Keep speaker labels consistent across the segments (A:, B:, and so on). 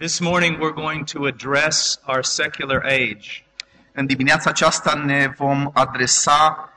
A: This morning we're going to address our secular age.
B: În dimineața aceasta ne vom adresa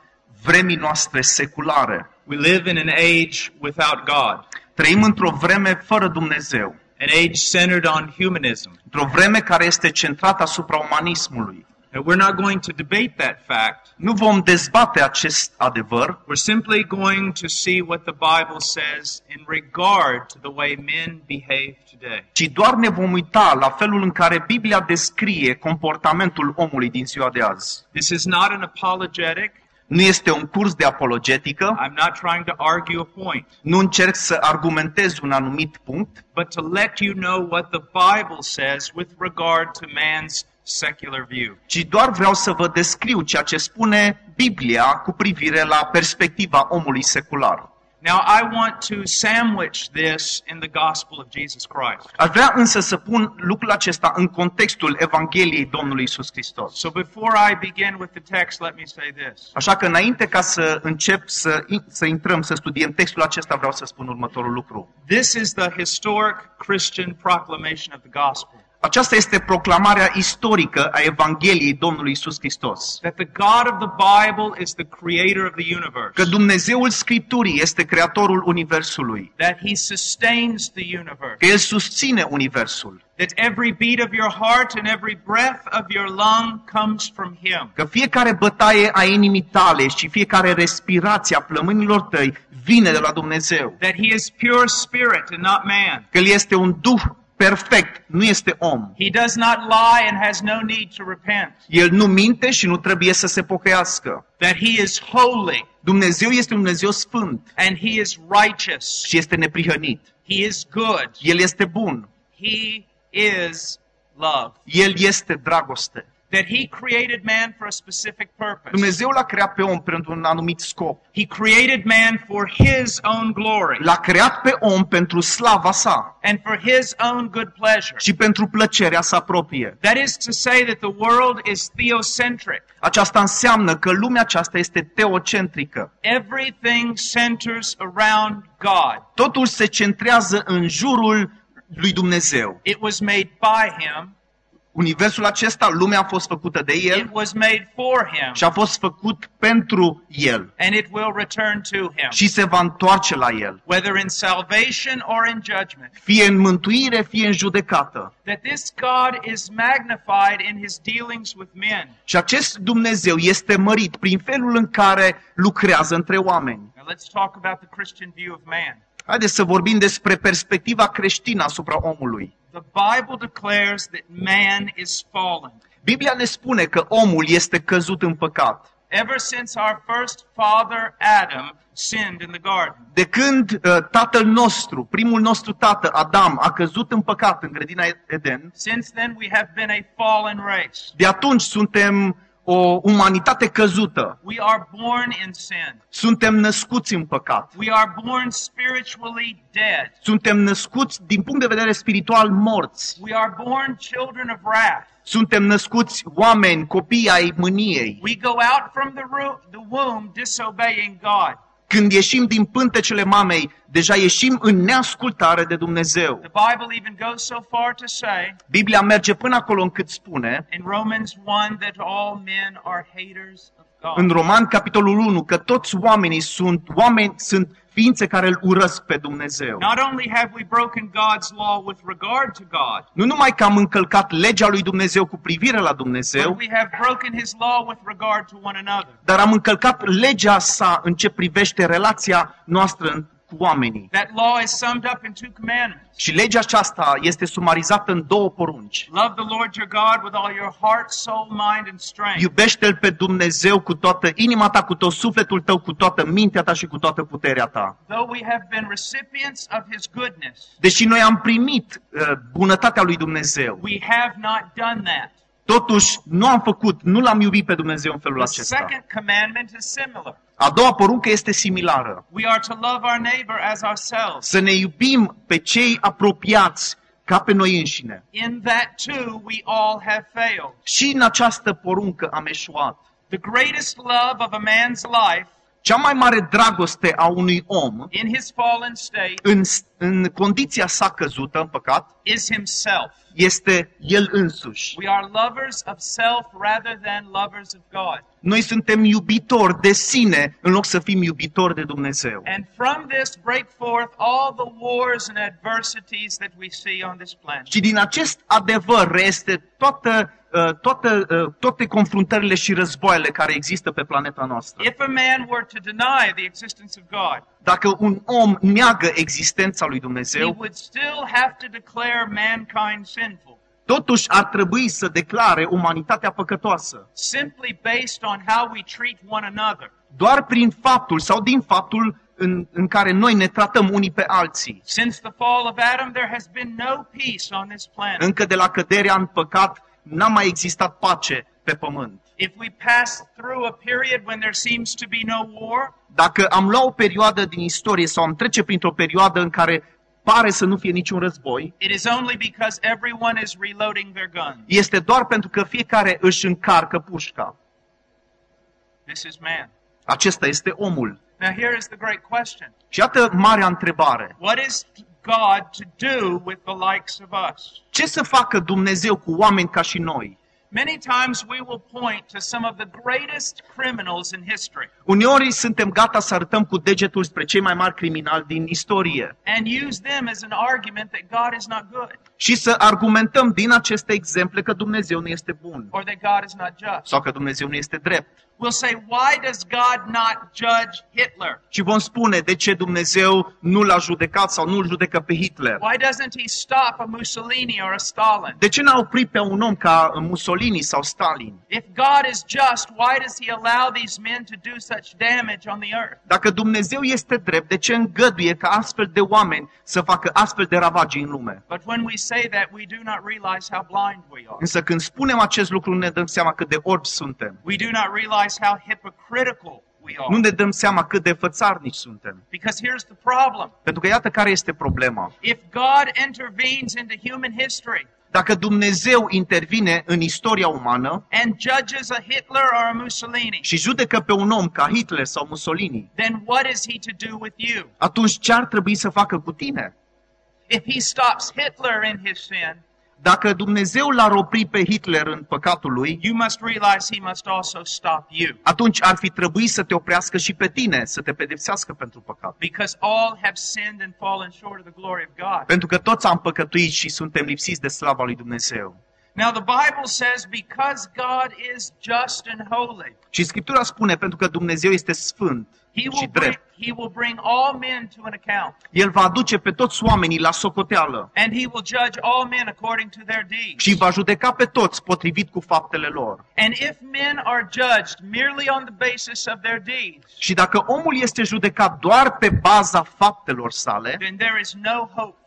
B: vremii noastre seculare.
A: We live in an age without God,
B: Trăim într-o vreme fără Dumnezeu,
A: an age centered on humanism.
B: într-o vreme care este centrată asupra umanismului.
A: And we're not going to debate that fact.
B: Nu vom dezbate acest adevăr,
A: We're simply going to see what the Bible says in regard to the way men behave today.
B: ci doar ne vom uita la felul în care Biblia descrie comportamentul omului din ziua de azi.
A: This is not an apologetic.
B: Nu este un curs de apologetică,
A: I'm not trying to argue a point,
B: nu încerc să argumentez un anumit punct,
A: but to let you know what the Bible says with regard to man's secular view.
B: ci doar vreau să vă descriu ceea ce spune Biblia cu privire la perspectiva omului secular.
A: Now, I want to sandwich this in the gospel of Jesus Christ.
B: Aș vrea însă să pun lucrul acesta în contextul Evangheliei Domnului Isus Hristos.
A: So before I begin with the text, let me say this.
B: Așa că înainte ca să încep să, să intrăm, să studiem textul acesta, vreau să spun următorul lucru.
A: This is the historic Christian proclamation of the gospel
B: Aceasta este proclamarea istorică a Evangheliei Domnului Isus Hristos.
A: that the God of the Bible is the creator of the universe,
B: Că Dumnezeul Scripturii este creatorul Universului.
A: that he sustains the universe,
B: Că El susține Universul.
A: that every beat of your heart and every breath of your lung comes from him.
B: Că fiecare bătaie a inimii tale și fiecare respirație a plămânilor tăi vine de la Dumnezeu.
A: That he is pure spirit and not man.
B: Că El este un Duh perfect, nu este om.
A: He does not lie and has no need to repent.
B: El nu minte și nu trebuie să se pocăiască.
A: That he is holy
B: Dumnezeu este un Dumnezeu sfânt
A: and he is righteous.
B: și este neprihănit.
A: He is good.
B: El este bun.
A: He is love.
B: El este dragoste.
A: That he created man for a specific purpose.
B: Dumnezeu l-a creat pe om pentru un anumit scop.
A: He created man for his own glory
B: L-a creat pe om pentru slava sa
A: and for his own good pleasure.
B: și pentru plăcerea sa proprie.
A: That is to say that the world is theocentric.
B: Aceasta înseamnă că lumea aceasta este teocentrică.
A: Everything centers around God.
B: Totul se centrează în jurul lui Dumnezeu.
A: It was made by him.
B: Universul acesta, lumea a fost făcută de
A: It
B: El
A: was made for him.
B: și a fost făcut pentru El
A: And it will return to him.
B: și se va întoarce la El.
A: Whether in salvation or in judgment.
B: Fie în mântuire, fie în judecată.
A: That this God is magnified in his dealings with men.
B: Și acest Dumnezeu este mărit prin felul în care lucrează între oameni.
A: Now let's talk about the Christian view of man.
B: Haideți să vorbim despre perspectiva creștină asupra omului.
A: The Bible declares that man is fallen.
B: Biblia ne spune că omul este căzut în păcat.
A: Ever since our first father Adam sinned in the garden,
B: De când uh, tatăl nostru, primul nostru tată, Adam, a căzut în păcat în grădina Eden,
A: since then we have been a fallen race.
B: de atunci suntem o umanitate căzută.
A: We are born in sin.
B: Suntem născuți în păcat.
A: We are born spiritually dead.
B: Suntem născuți din punct de vedere spiritual morți.
A: We are born children of wrath.
B: Suntem născuți oameni, copii ai mâniei.
A: We go out from the, ro- the womb disobeying God.
B: Când ieșim din pântecele mamei, deja ieșim în neascultare de Dumnezeu.
A: The Bible even goes so far to say
B: Biblia merge până acolo încât spune,
A: in Romans 1 that all men are haters of God.
B: în Roman capitolul 1, că toți oamenii sunt oameni, sunt ființe care îl urăsc pe Dumnezeu.
A: Not only have we broken God's law with regard to God,
B: Nu numai că am încălcat legea lui Dumnezeu cu privire la
A: but
B: Dumnezeu,
A: we have broken His law with regard to one another.
B: dar am încălcat legea sa în ce privește relația noastră în- cu oamenii.
A: That law is summed up in two commandments.
B: Și legea aceasta este sumarizată în două porunci.
A: Love the Lord your God with all your heart, soul, mind, and strength.
B: Iubește-L pe Dumnezeu cu toată inima ta, cu tot sufletul tău, cu toată mintea ta și cu toată puterea ta.
A: Though we have been recipients of His goodness,
B: Deși noi am primit uh, bunătatea lui Dumnezeu,
A: we have not done that.
B: Totuși nu am făcut, nu l-am iubit pe Dumnezeu în felul
A: The
B: acesta.
A: second commandment is similar.
B: A doua poruncă este similară.
A: We are to love our neighbor as ourselves.
B: Să ne iubim pe cei apropiați ca pe noi înșine.
A: In that too, we all have failed.
B: Și în această poruncă am eșuat.
A: The greatest love of a man's life
B: Cea mai mare dragoste a unui om
A: in his fallen state
B: în, în condiția sa căzută, în păcat,
A: is himself.
B: este el însuși.
A: We are lovers of self rather than lovers of God.
B: Noi suntem iubitori de sine în loc să fim iubitori de Dumnezeu.
A: And from this break forth all the wars and adversities that we see on this planet.
B: Și din acest adevăr este toată, uh, toată, uh, toate confruntările și războaiele care există pe planeta noastră.
A: If a man were to deny the existence of God,
B: Dacă un om neagă existența lui
A: he
B: Dumnezeu,
A: would still have to declare mankind sinful,
B: totuși ar trebui să declare umanitatea păcătoasă.
A: simply based on how we treat one another.
B: Doar prin faptul sau din faptul în, în care noi ne tratăm unii pe alții.
A: Since the fall of Adam, there has been no peace on this planet.
B: Încă de la căderea în păcat n-a mai existat pace pe pământ.
A: If we pass through a period when there seems to be no war,
B: Dacă am luat o perioadă din istorie sau am trece printr-o perioadă în care pare să nu fie niciun război,
A: it is only because everyone is reloading their guns.
B: este doar pentru că fiecare își încarcă pușca.
A: This is man.
B: Acesta este omul.
A: Now, here is the great question
B: Și iată marea întrebare.
A: What is God to do with the likes of us?
B: Ce să facă Dumnezeu cu oameni ca și noi?
A: Many times we will point to some of the greatest criminals in history
B: Uneori suntem gata să arătăm cu degetul spre cei mai mari criminali din istorie
A: and use them as an argument that God is not good
B: și să argumentăm din aceste exemple că Dumnezeu nu este bun
A: or that God is not just.
B: sau că Dumnezeu nu este drept.
A: We'll say, why does God not judge Hitler?
B: Și vom spune de ce Dumnezeu nu l-a judecat sau nu l judecă pe Hitler.
A: Why doesn't he stop a Mussolini or a Stalin?
B: De ce n-a oprit pe un om ca Mussolini sau Stalin?
A: If God is just, why does he allow these men to do such damage on the earth?
B: Dacă Dumnezeu este drept, de ce îngăduie ca astfel de oameni să facă astfel de ravagii în lume?
A: But when we say that, we do not realize how blind we are.
B: Însă când spunem acest lucru, nu ne dăm seama cât de orbi suntem.
A: We do not realize how hypocritical we
B: Nu
A: are.
B: ne dăm seama cât de fățarnici suntem.
A: Because here's the problem.
B: Pentru că iată care este problema.
A: If God intervenes into human history
B: Dacă Dumnezeu intervine în istoria umană
A: and judges a Hitler or a Mussolini,
B: și judecă pe un om ca Hitler sau Mussolini,
A: then what is he to do with you?
B: atunci ce ar trebui să facă cu tine?
A: If he stops Hitler in his sin,
B: Dacă Dumnezeu l-ar opri pe Hitler în păcatul lui,
A: you must realize he must also stop you.
B: atunci ar fi trebuit să te oprească și pe tine, să te pedepsească pentru păcat.
A: Because all have sinned and fallen short of the glory of God.
B: Pentru că toți am păcătuit și suntem lipsiți de slava lui Dumnezeu.
A: Now, the Bible says because God is just and holy,
B: Și Scriptura spune, pentru că Dumnezeu este sfânt
A: he
B: și
A: will, bring,
B: drept,
A: he will bring all men to an account,
B: El va aduce pe toți oamenii la socoteală
A: and he will judge all men according to their deeds.
B: și va judeca pe toți potrivit cu faptele lor.
A: And if men are judged merely on the basis of their deeds,
B: Și dacă omul este judecat doar pe baza faptelor sale,
A: then there is no hope for man.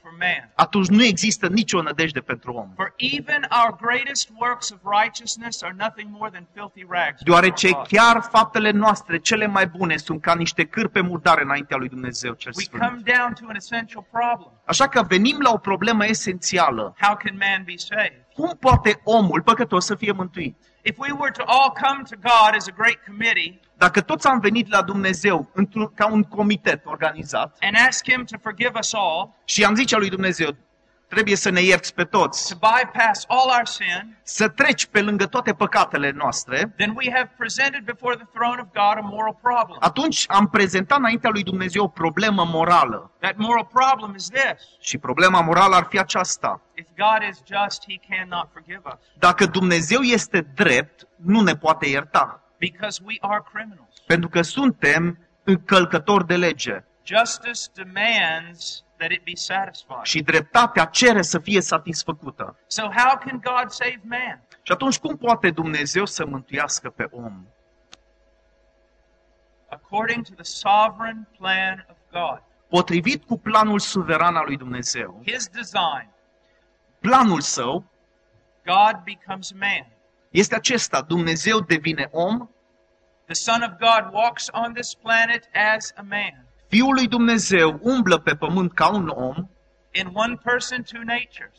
B: Atunci nu există nicio nădejde pentru om.
A: For even our greatest works of righteousness are nothing more than filthy rags.
B: Deoarece
A: before God.
B: chiar faptele noastre cele mai bune sunt ca niște cârpe murdare înaintea lui Dumnezeu cel
A: We come
B: Sfânt.
A: down to an essential problem.
B: Așa că venim la o problemă esențială.
A: How can man be saved?
B: Cum poate omul păcătos să fie mântuit?
A: If we were to all come to God as a great committee
B: Dacă toți am venit la Dumnezeu într-un- ca un comitet organizat
A: and ask Him to forgive us all,
B: și am zice lui Dumnezeu, trebuie să ne ierți pe toți,
A: to bypass all our sin,
B: să treci pe lângă toate păcatele noastre,
A: then we have presented before the throne of God a moral problem.
B: atunci am prezentat înaintea lui Dumnezeu o problemă morală.
A: That moral problem is this
B: Și problema morală ar fi aceasta.
A: if God is just, He cannot forgive us
B: Dacă Dumnezeu este drept, nu ne poate ierta,
A: because we are criminals.
B: pentru că suntem încălcători de lege.
A: Justice demands that it be satisfied.
B: Și dreptatea cere să fie satisfăcută.
A: So, how can God save man?
B: Și atunci cum poate Dumnezeu să mântuiască pe om?
A: According to the sovereign plan of God,
B: Potrivit cu planul suveran al lui Dumnezeu,
A: His design,
B: planul său
A: God becomes man.
B: este acesta. Dumnezeu devine om,
A: The Son of God walks on this planet as a man.
B: Fiul lui Dumnezeu umblă pe pământ ca un om,
A: In one person, two natures.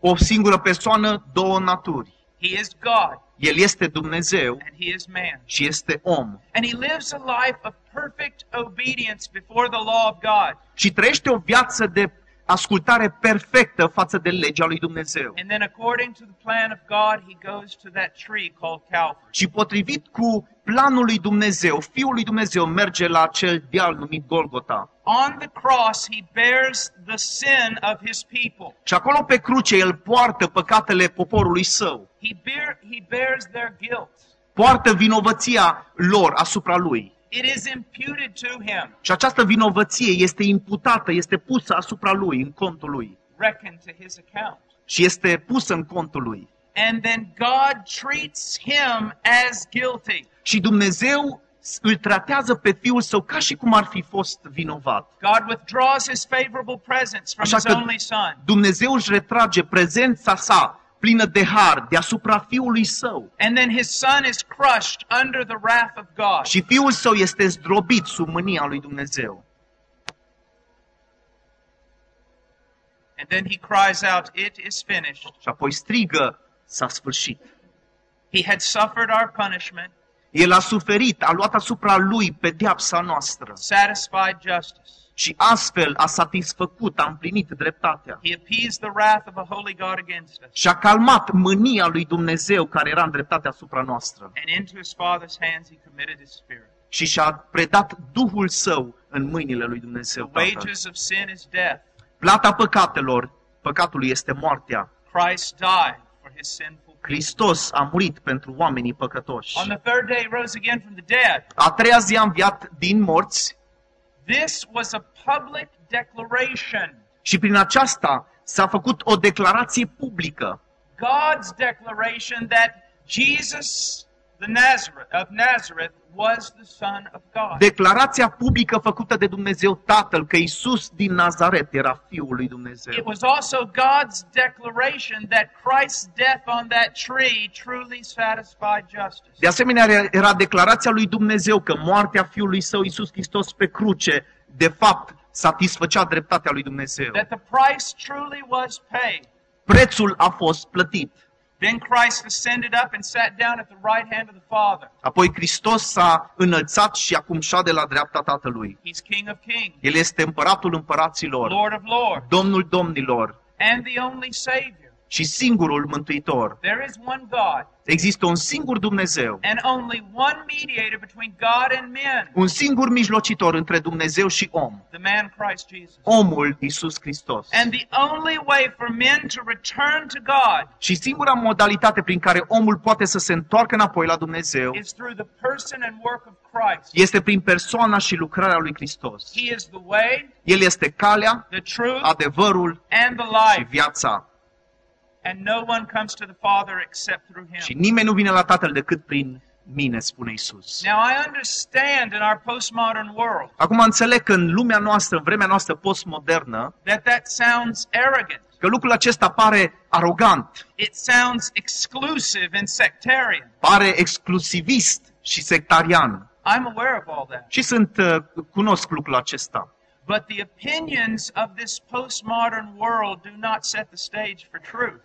B: o singură persoană, două naturi.
A: He is God
B: El este Dumnezeu
A: and he is man.
B: și este om.
A: And he lives a life of perfect obedience before the law of God.
B: Și trăiește o viață de ascultare perfectă față de legea lui Dumnezeu.
A: And then, according to the plan of God, he goes to that tree called Calvary.
B: Și potrivit cu planul lui Dumnezeu, Fiul lui Dumnezeu merge la acel deal numit Golgota.
A: On the cross, he bears the sin of his people.
B: Și acolo pe cruce el poartă păcatele poporului său.
A: He, bear, he bears their guilt.
B: Poartă vinovăția lor asupra lui.
A: It is imputed to him,
B: Și această vinovăție este imputată, este pusă asupra lui, în contul lui.
A: reckoned to his account.
B: Și este pusă în contul lui.
A: And then God treats him as guilty.
B: Și Dumnezeu îl tratează pe fiul său ca și cum ar fi fost vinovat.
A: God withdraws his favorable presence from
B: Așa
A: his
B: că
A: only son.
B: Dumnezeu își retrage prezența sa plină de har deasupra fiului său.
A: And then his son is crushed under the wrath of God.
B: Și fiul său este zdrobit sub mânia lui Dumnezeu.
A: And then he cries out, It is finished.
B: Și apoi strigă, s-a sfârșit.
A: He had suffered our punishment,
B: El a suferit, a luat asupra lui pedeapsa noastră
A: satisfied justice.
B: Și astfel a satisfăcut, a împlinit dreptatea.
A: He appeased the wrath of a holy God against us.
B: Și a calmat mânia lui Dumnezeu care era în dreptatea asupra noastră.
A: And into his Father's hands he committed his spirit.
B: Și și-a predat Duhul Său în mâinile lui Dumnezeu.
A: The
B: Tatăl.
A: wages of sin is death.
B: Plata păcatelor, păcatului este moartea.
A: Christ died for his sinful people.
B: Hristos a murit pentru oamenii păcătoși.
A: On the third day he rose again from the dead.
B: A treia zi a înviat din morți
A: This was a public declaration.
B: și prin aceasta s-a făcut o declarație publică.
A: God's declaration that Jesus the Nazareth of Nazareth was the Son of God.
B: Declarația publică făcută de Dumnezeu Tatăl că Isus din Nazaret era Fiul lui
A: It
B: Dumnezeu.
A: was also God's declaration that Christ's death on that tree truly satisfied justice.
B: De asemenea, era declarația lui Dumnezeu că moartea Fiului Său Isus Hristos pe cruce, de fapt, satisfăcea dreptatea lui Dumnezeu.
A: That the price truly was paid.
B: Prețul a fost plătit.
A: Then Christ ascended up and sat down at the right hand of the Father.
B: Apoi Hristos s-a înălțat și acum șade la dreapta Tatălui.
A: He's King of Kings,
B: El este împăratul împăraților,
A: Lord of Lords,
B: Domnul domnilor
A: and the only Savior.
B: Și singurul mântuitor.
A: There is one God
B: Există un singur Dumnezeu,
A: and only one mediator between God and men,
B: un singur mijlocitor între Dumnezeu și om,
A: the man Christ Jesus.
B: omul Isus Hristos.
A: And the only way for men to return to God
B: Și singura modalitate prin care omul poate să se întoarcă înapoi la Dumnezeu
A: is through the person and work of Christ.
B: este prin persoana și lucrarea lui Hristos.
A: He is the way,
B: El este calea,
A: the truth,
B: adevărul
A: and the
B: și
A: life.
B: viața.
A: And no one comes to the Father except through
B: Și
A: him.
B: nimeni nu vine la Tatăl decât prin mine, spune Isus.
A: Now I understand in our postmodern world
B: Acum înțeleg că în lumea noastră, în vremea noastră postmodernă,
A: that that sounds arrogant.
B: că lucrul acesta pare arogant,
A: It sounds exclusive and sectarian.
B: pare exclusivist și sectarian.
A: I'm aware of all that.
B: Și sunt, uh, cunosc lucrul acesta.
A: But the opinions of this postmodern world do not set the stage for truth.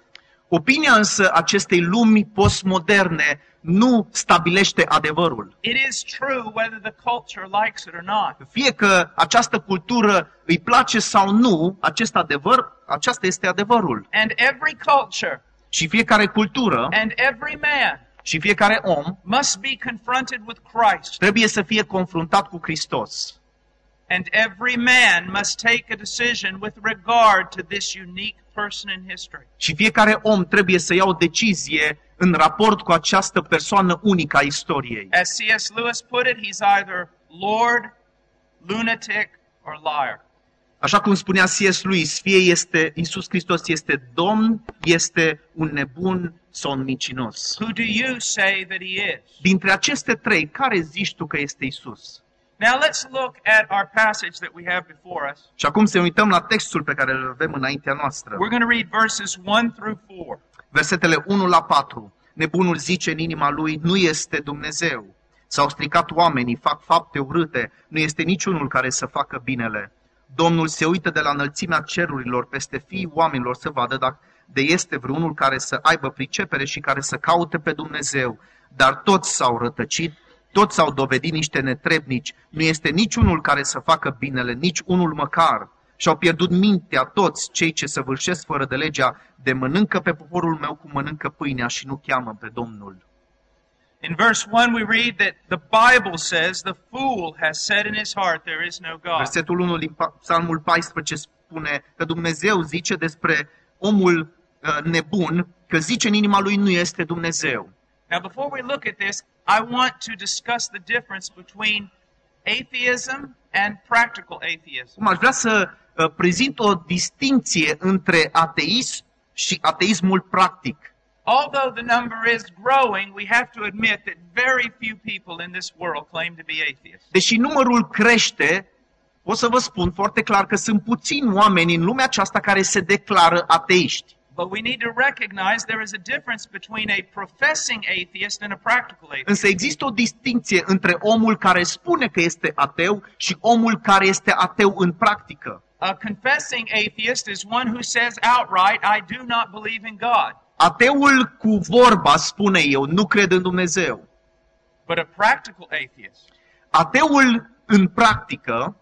B: Opinia însă acestei lumi postmoderne nu stabilește adevărul.
A: It is true whether the culture likes it or not.
B: Fie că această cultură îi place sau nu, acest adevăr, aceasta este adevărul.
A: And every culture
B: Și fiecare cultură
A: and every man
B: și fiecare om
A: must be confronted with Christ.
B: trebuie să fie confruntat cu Hristos.
A: And every man must take a decision with regard to this unique person in history.
B: Și fiecare om trebuie să ia o decizie în raport cu această persoană unică a istoriei.
A: As C.S. Lewis put it, he's either Lord, lunatic, or liar.
B: Așa cum spunea C.S. Lewis, fie este Isus Hristos este Domn, este un nebun sau un micinos.
A: Who do you say that he is?
B: Dintre aceste trei, care zici tu că este Isus?
A: Now let's look at our passage that we have before us.
B: Și acum să ne uităm la textul pe care îl avem înaintea noastră.
A: We're going to read verses 1 through 4.
B: Versetele 1 la 4. Nebunul zice în inima lui, nu este Dumnezeu. S-au stricat oamenii, fac fapte urâte, nu este niciunul care să facă binele. Domnul se uită de la înălțimea cerurilor peste fiii oamenilor să vadă dacă de este vreunul care să aibă pricepere și care să caute pe Dumnezeu. Dar toți s-au rătăcit, toți s-au dovedit niște netrebnici, nu este niciunul care să facă binele, nici unul măcar. Și-au pierdut mintea toți cei ce săvârșesc fără de legea, de mănâncă pe poporul meu cum mănâncă pâinea și nu cheamă pe Domnul.
A: In verse 1, we read that the Bible says, The fool has said in his heart, There is no God.
B: Versetul 1 din Pa- Psalmul 14 spune că Dumnezeu zice despre omul uh, nebun că zice în inima lui nu este Dumnezeu.
A: Now, before we look at this, I want to discuss the difference between atheism and practical atheism.
B: Acum aș vrea să uh, prezint o distinție între ateism și ateismul practic.
A: Although the number is growing, we have to admit that very few people in this world claim to be atheists.
B: Deși numărul crește, o să vă spun foarte clar că sunt puțini oameni în lumea aceasta care se declară ateiști.
A: But we need to recognize there is a difference between a professing atheist and a practical atheist.
B: Însă există o distinție între omul care spune că este ateu și omul care este ateu în practică.
A: A confessing atheist is one who says outright, I do not believe in God.
B: Ateul cu vorba spune eu, nu cred în Dumnezeu.
A: But a practical atheist
B: Ateul în practică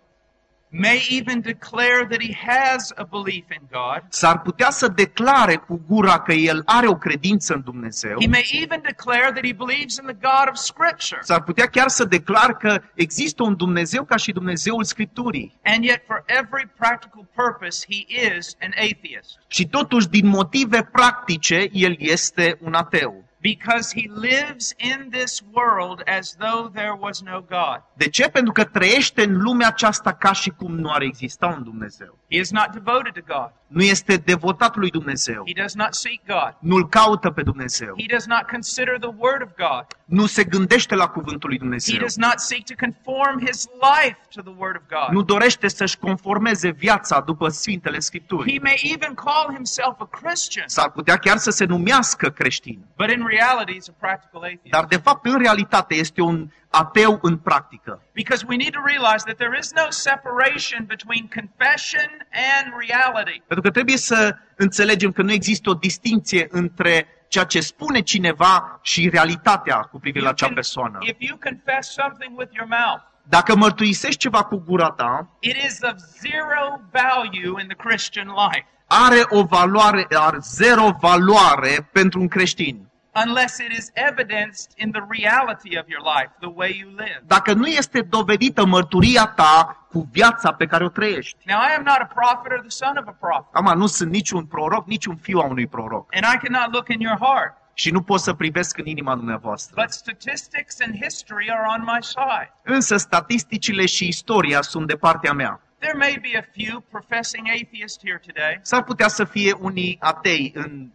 A: may even declare that he has a belief in God.
B: s-ar putea să declare cu gura că el are o credință în Dumnezeu.
A: He may even declare that he believes in the God of Scripture.
B: S-ar putea chiar să declar că există un Dumnezeu ca și Dumnezeul Scripturii.
A: And yet, for every practical purpose, he is an atheist
B: Și totuși, din motive practice, el este un ateu.
A: Because he lives in this world as though there was no God.
B: De ce? Pentru că trăiește în lumea aceasta ca și cum nu ar exista un Dumnezeu.
A: He is not devoted to God.
B: Nu este devotat lui Dumnezeu.
A: He does not seek God.
B: Nu-L caută pe Dumnezeu.
A: He does not consider the Word of God.
B: Nu se gândește la cuvântul lui
A: He
B: Dumnezeu.
A: does not seek to conform his life to the Word of God.
B: Nu dorește să-și conformeze viața după Sfintele
A: He
B: Scripturii.
A: may even call himself a Christian,
B: S-ar putea chiar să se numească creștin.
A: but in reality, he's a practical atheist.
B: Dar, de fapt, în realitate, este un ateu în practică.
A: Because we need to realize that there is no separation between confession and reality.
B: Pentru că trebuie să înțelegem că nu există o distinție între ceea ce spune cineva și realitatea cu privire la
A: You
B: acea
A: can-
B: persoană.
A: if you confess something with your mouth,
B: Dacă mărturisești ceva cu gura ta,
A: it is of zero value in the Christian life
B: are o valoare, are zero valoare pentru un creștin.
A: Unless it is evidenced in the reality of your life, the way you live.
B: Dacă nu este dovedită mărturia ta cu viața pe care o trăiești.
A: Now, I am not a prophet or the son of a prophet,
B: Acum, nu sunt niciun proroc, niciun fiu a unui proroc.
A: and I cannot look in your heart.
B: Și nu pot să privesc în inima dumneavoastră.
A: But statistics and history are on my side.
B: Însă statisticile și istoria sunt de partea mea.
A: There may be a few professing atheists here today,
B: S-ar putea să fie unii atei în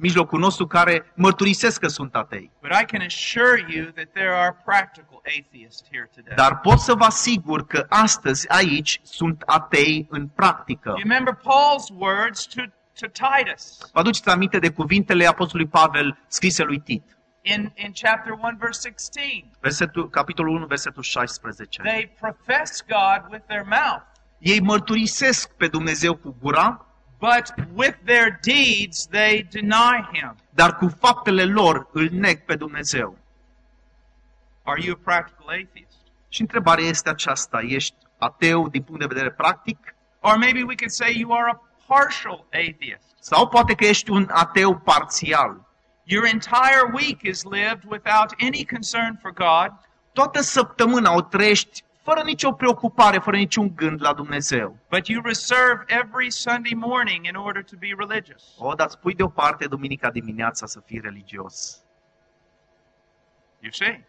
B: mijlocul nostru care mărturisesc că sunt atei.
A: but I can assure you that there are practical atheists here today.
B: Dar pot să vă asigur că astăzi aici sunt atei în practică.
A: You remember Paul's words to, to Titus
B: Vă aduceți aminte de cuvintele Apostolului Pavel scrise lui Tit.
A: in, in chapter 1, verse 16.
B: Versetul, capitolul 1, versetul 16.
A: They profess God with their mouth,
B: Ei mărturisesc pe Dumnezeu cu gura,
A: but with their deeds they deny Him.
B: dar cu faptele lor îl neg pe Dumnezeu.
A: Are you a practical atheist?
B: Și întrebarea este aceasta, ești ateu din punct de vedere practic?
A: Or maybe we could say you are a partial atheist.
B: Sau poate că ești un ateu parțial?
A: Your entire week is lived without any concern for God,
B: Toată săptămâna o trăiești fără nicio preocupare, fără niciun gând la Dumnezeu.
A: but you reserve every Sunday morning in order to be religious.
B: O, dar îți pui deoparte duminica dimineața să fii religios.
A: You see,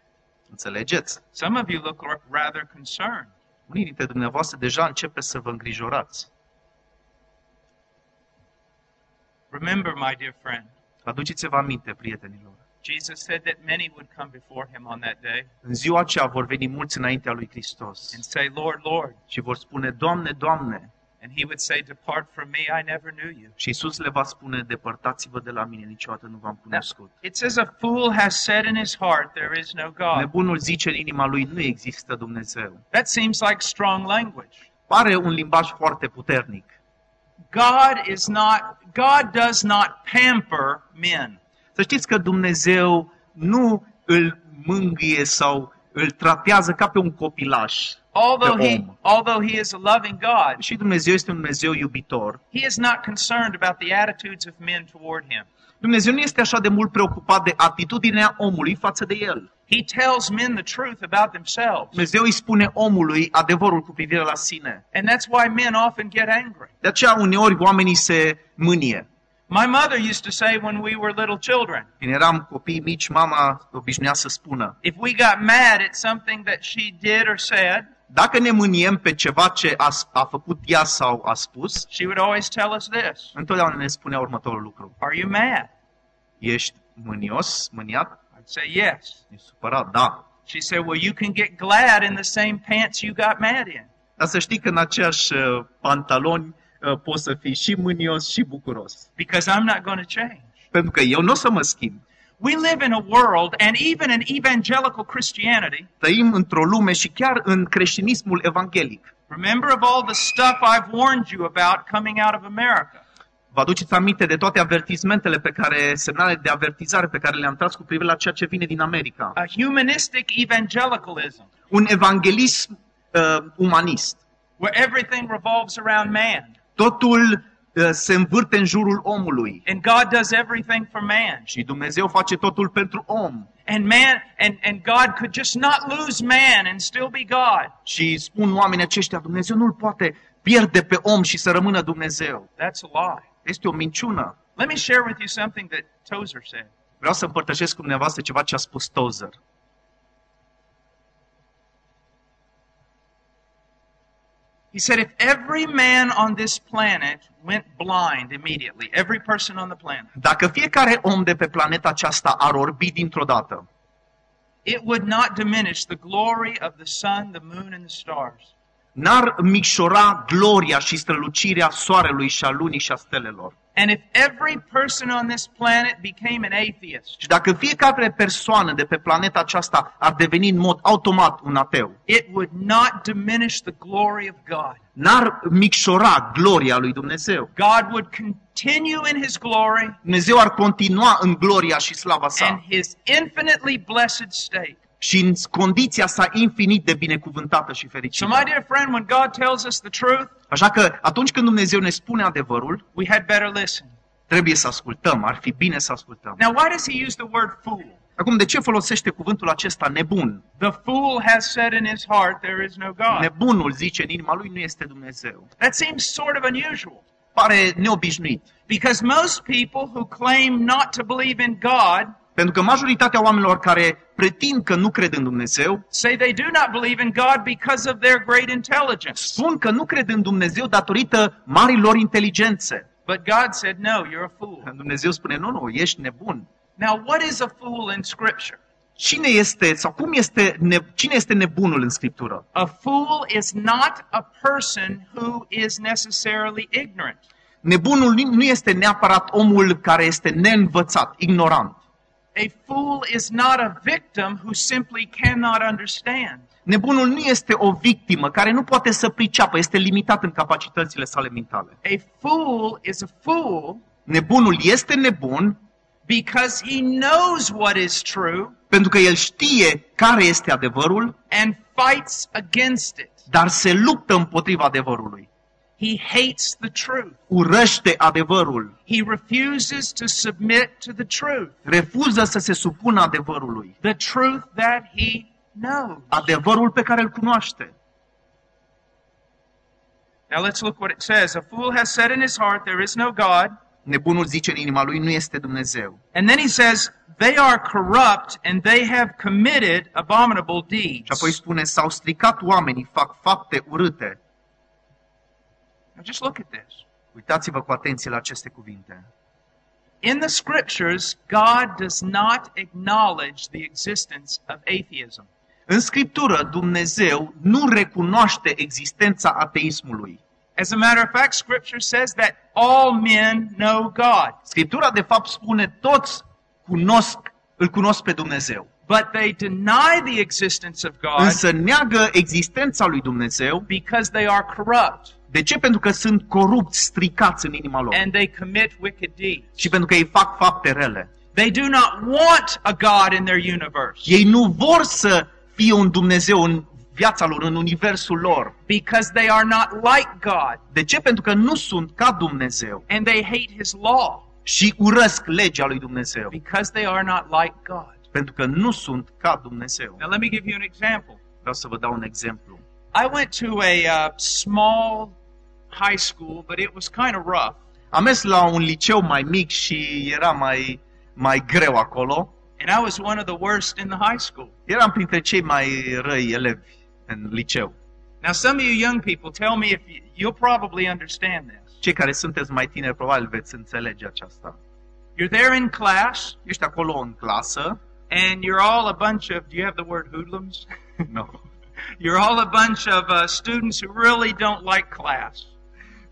B: Înțelegeți?
A: some of you look r- rather concerned.
B: Unii dintre dumneavoastră deja începe să vă îngrijorați.
A: Remember, my dear friend,
B: Aduceți-vă aminte, prietenilor.
A: Jesus said that many would come before him on that day
B: În ziua aceea vor veni mulți înaintea lui Hristos
A: and say, Lord, Lord.
B: și vor spune, Doamne, Doamne,
A: And he would say, Depart from me, I never knew you.
B: și Iisus le va spune, depărtați-vă de la mine, niciodată nu v-am cunoscut.
A: It says, A fool has said in his heart, There is no God.
B: Nebunul zice în inima lui, nu există Dumnezeu.
A: That seems like strong language.
B: Pare un limbaj foarte puternic.
A: God is not, God does not pamper men.
B: Să știți că Dumnezeu nu îl mângâie sau îl tratează ca pe un copilaș.
A: Although
B: de
A: he,
B: om.
A: although he is a loving God,
B: Și Dumnezeu este un Dumnezeu iubitor.
A: he is not concerned about the attitudes of men toward him.
B: Dumnezeu nu este așa de mult preocupat de atitudinea omului față de el.
A: He tells men the truth about themselves.
B: Dumnezeu îi spune omului adevărul cu privire la sine.
A: And that's why men often get angry.
B: De aceea uneori oamenii se mânie.
A: My mother used to say when we were little children,
B: Când eram copii mici, mama obișnuia să spună,
A: if we got mad at something that she did or said,
B: dacă ne mâniem pe ceva ce a, a făcut ea sau a spus,
A: she would always tell us this
B: întotdeauna ne spunea următorul lucru.
A: Are you mad?
B: Ești mânios, mâniat?
A: I'd say yes.
B: Ești supărat? Da.
A: She said, Well, you can get glad in the same pants you got mad in.
B: Dar să știi că în aceeași uh, pantaloni uh, poți să fii și mânios și bucuros.
A: Because I'm not going to change.
B: Pentru că eu nu o să mă schimb.
A: We live in a world, and even in evangelical Christianity,
B: Trăim într-o lume și chiar în creștinismul evanghelic.
A: remember of all the stuff I've warned you about coming out of America.
B: Vă aduceți aminte de toate avertismentele pe care, semnale de avertizare pe care le-am tras cu privire la ceea ce vine din America.
A: A humanistic evangelicalism,
B: Un evanghelism uh, umanist.
A: where everything revolves around man,
B: Totul uh, se învârte în jurul omului.
A: and God does everything for man.
B: Și Dumnezeu face totul pentru om.
A: And man and, and God could just not lose man and still be God.
B: Și spun oamenii aceștia, Dumnezeu nu-l poate pierde pe om și să rămână Dumnezeu.
A: That's a lie.
B: Este o minciună.
A: Let me share with you something that Tozer said.
B: Vreau să împărtășesc cu dumneavoastră ceva ce a spus Tozer.
A: He said, if every man on this planet went blind immediately, every person on the planet,
B: Dacă fiecare om de pe planeta aceasta ar orbi dintr-o dată,
A: it would not diminish the glory of the sun, the moon, and the stars.
B: n-ar micșora gloria și strălucirea soarelui și a lunii și a stelelor.
A: And if every person on this planet became an atheist,
B: Și dacă fiecare persoană de pe planeta aceasta ar deveni în mod automat un ateu,
A: it would not diminish the glory of God.
B: n-ar micșora gloria lui Dumnezeu.
A: God would continue in his glory
B: Dumnezeu ar continua în gloria și slava
A: and
B: sa
A: his infinitely blessed state.
B: Și în condiția sa infinit de binecuvântată și
A: So,
B: fericită.
A: my dear friend, when God tells us the truth,
B: Așa că atunci când Dumnezeu ne spune adevărul,
A: we had better listen.
B: trebuie să ascultăm, ar fi bine să ascultăm.
A: Now, why does he use the word fool?
B: Acum, de ce folosește cuvântul acesta nebun?
A: The fool has said in his heart, There is no God.
B: Nebunul zice în inima lui nu este Dumnezeu.
A: That seems sort of unusual
B: Pare neobișnuit.
A: because most people who claim not to believe in God
B: Pentru că majoritatea oamenilor care pretind că nu cred în Dumnezeu,
A: say they do not believe in God because of their great intelligence.
B: spun că nu cred în Dumnezeu datorită marilor inteligențe.
A: But God said, No, you're a fool.
B: Dumnezeu spune, nu, nu, ești nebun.
A: Now, what is a fool in Scripture?
B: Cine este, sau cum este, ne, cine este nebunul în Scriptură?
A: A fool is not a person who is necessarily ignorant.
B: Nebunul nu nu este neapărat omul care este neînvățat, ignorant.
A: A fool is not a victim who simply cannot understand.
B: Nebunul nu este o victimă care nu poate să priceapă, este limitat în capacitățile sale mentale.
A: A fool is a fool
B: Nebunul este nebun
A: because he knows what is true
B: pentru că el știe care este adevărul,
A: and fights against it.
B: dar se luptă împotriva adevărului.
A: He hates the truth.
B: Urăște adevărul,
A: He refuses to submit to the truth,
B: refuză să se supună adevărului,
A: the truth that he knows.
B: adevărul pe care îl cunoaște.
A: Now let's look what it says. A fool has said in his heart, There is no God.
B: Nebunul zice în inima lui, nu este Dumnezeu.
A: And then he says, They are corrupt and they have committed abominable
B: Și apoi
A: deeds.
B: spune, s-au stricat oamenii, fac fapte urâte.
A: Now just look at this.
B: Uitați-vă cu atenție la aceste cuvinte.
A: In the scriptures, God does not acknowledge the existence of atheism.
B: În Scriptură, Dumnezeu nu recunoaște existența ateismului.
A: As a matter of fact, scripture says that all men know God,
B: Scriptura, de fapt, spune toți cunosc, îl cunosc pe Dumnezeu.
A: but they deny the existence of God
B: Însă neagă existența lui Dumnezeu.
A: because they are corrupt
B: De ce? Pentru că sunt corupți, stricați în inima lor.
A: and they commit wicked deeds.
B: Și pentru că ei fac fapte rele.
A: They do not want a God in their universe.
B: Ei nu vor să fie un Dumnezeu în viața lor, în universul lor.
A: because they are not like God
B: De ce? Pentru că nu sunt ca Dumnezeu
A: and they hate His law
B: și urăsc legea lui Dumnezeu.
A: because they are not like God.
B: Pentru că nu sunt ca Dumnezeu.
A: Now, let me give you an example.
B: Vreau să vă dau un exemplu.
A: I went to a uh, small high school, but it was kind of rough.
B: Am mers la un liceu mai mic și era mai, mai greu acolo.
A: And I was one of the worst in the high school.
B: Eram printre cei mai răi elevi în liceu.
A: Now, some of you young people, tell me if you, you'll probably understand this.
B: Cei care sunteți mai tineri probabil veți înțelege aceasta.
A: You're there in class,
B: Ești acolo în clasă.
A: and you're all a bunch of, do you have the word hoodlums?
B: No.
A: You're all a bunch of uh, students who really don't like class.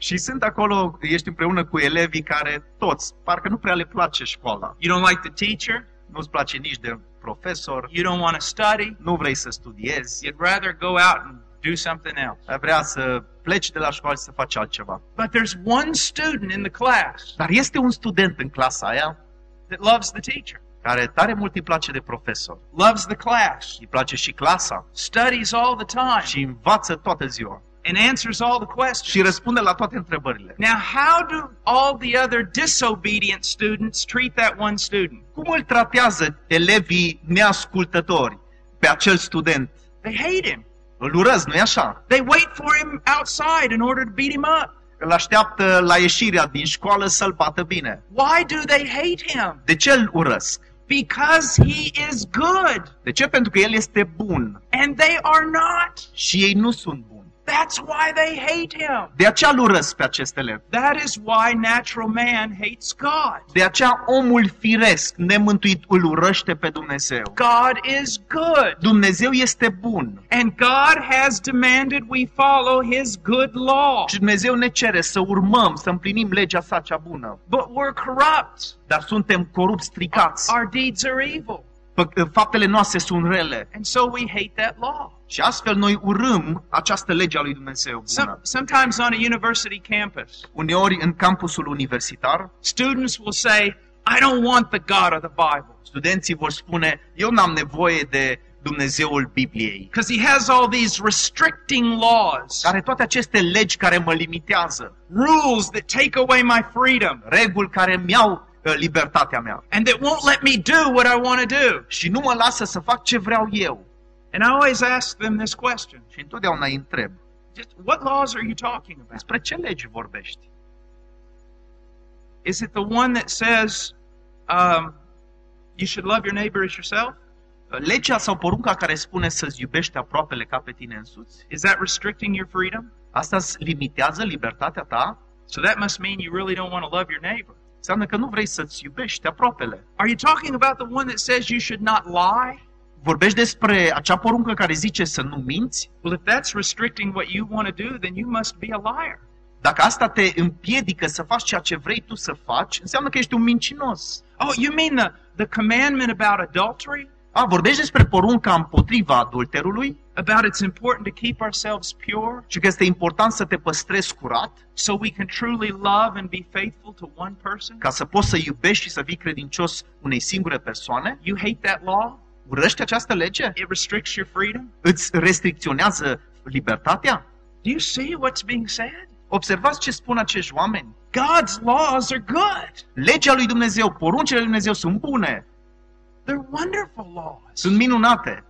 B: Și sunt acolo, ești împreună cu elevii care toți, parcă nu prea le place școala.
A: You don't like the teacher.
B: Nu-ți place nici de profesor,
A: You don't want to study.
B: nu vrei să studiezi,
A: You'd rather go out and do something else.
B: ai vrea să pleci de la școală și să faci altceva.
A: But there's one student in the class
B: Dar este un student în clasa aia
A: that loves the teacher,
B: care tare mult îi place de profesor.
A: loves the class,
B: Îi place și clasa
A: studies all the time,
B: și învață toată ziua
A: and answers all the questions.
B: și răspunde la toate întrebările.
A: Now, how do all the other disobedient students treat that one student?
B: Cum îl tratează elevii neascultători pe acel student?
A: They hate him.
B: Îl urăz, nu-i așa?
A: They wait for him outside in order to beat him up.
B: Îl așteaptă la ieșirea din școală să-l bată bine.
A: Why do they hate him?
B: De ce îl urăsc?
A: Because he is good
B: De ce? Pentru că el este bun
A: and they are not.
B: și ei nu sunt buni.
A: That's why they hate him.
B: De aceea îl urăsc pe acest elev.
A: That is why natural man hates God.
B: De aceea omul firesc, nemântuit, îl urăște pe Dumnezeu.
A: God is good.
B: Dumnezeu este bun
A: And God has demanded we follow his good law.
B: și Dumnezeu ne cere să urmăm, să împlinim legea sa cea bună.
A: But we're corrupt.
B: Dar suntem corupți, stricați.
A: Our deeds are evil.
B: Fă- Faptele noastre sunt rele.
A: And so we hate that law.
B: Și astfel noi urâm această lege a lui Dumnezeu
A: Some,
B: bună.
A: sometimes on a university campus,
B: Uneori în campusul universitar,
A: students will say, I don't want the God of the Bible
B: studenții vor spune, eu n-am nevoie de Dumnezeul Bibliei,
A: because he has all these restricting laws,
B: care toate aceste legi care mă limitează,
A: rules that take away my freedom,
B: reguli care mi-au uh, libertatea mea
A: and that won't let me do what I want to do.
B: și nu mă lasă să fac ce vreau eu.
A: And I always ask them this question
B: Și întotdeauna îi întreb,
A: just what laws are you talking about?
B: despre ce legi vorbești?
A: Is it the one that says um, you should love your neighbor as yourself?
B: Legea sau porunca care spune să-ți iubești aproapele ca pe tine însuți?
A: Is that restricting your freedom?
B: Asta îți limitează libertatea ta?
A: So that must mean you really don't want to love your neighbor.
B: Înseamnă că nu vrei să-ți iubești aproapele.
A: Are you talking about the one that says you should not lie?
B: Vorbești despre acea poruncă care zice să nu minți?
A: Well, if that's restricting what you want to do, then you must be a liar.
B: Dacă asta te împiedică să faci ceea ce vrei tu să faci, înseamnă că ești un mincinos.
A: Oh, you mean the, the commandment about adultery?
B: A, vorbești despre porunca împotriva adulterului
A: About it's important to keep ourselves pure
B: și că este important să te păstrezi curat
A: so we can truly love and be faithful to one person?
B: ca să poți să iubești și să fii credincios unei singure persoane?
A: You hate that law?
B: Urăști această lege?
A: It restricts your freedom?
B: Îți restricționează libertatea?
A: Do you see what's being said?
B: Observați ce spun acești oameni.
A: God's laws are good.
B: Legea lui Dumnezeu, poruncile lui Dumnezeu sunt bune,
A: They're wonderful laws.
B: sunt minunate.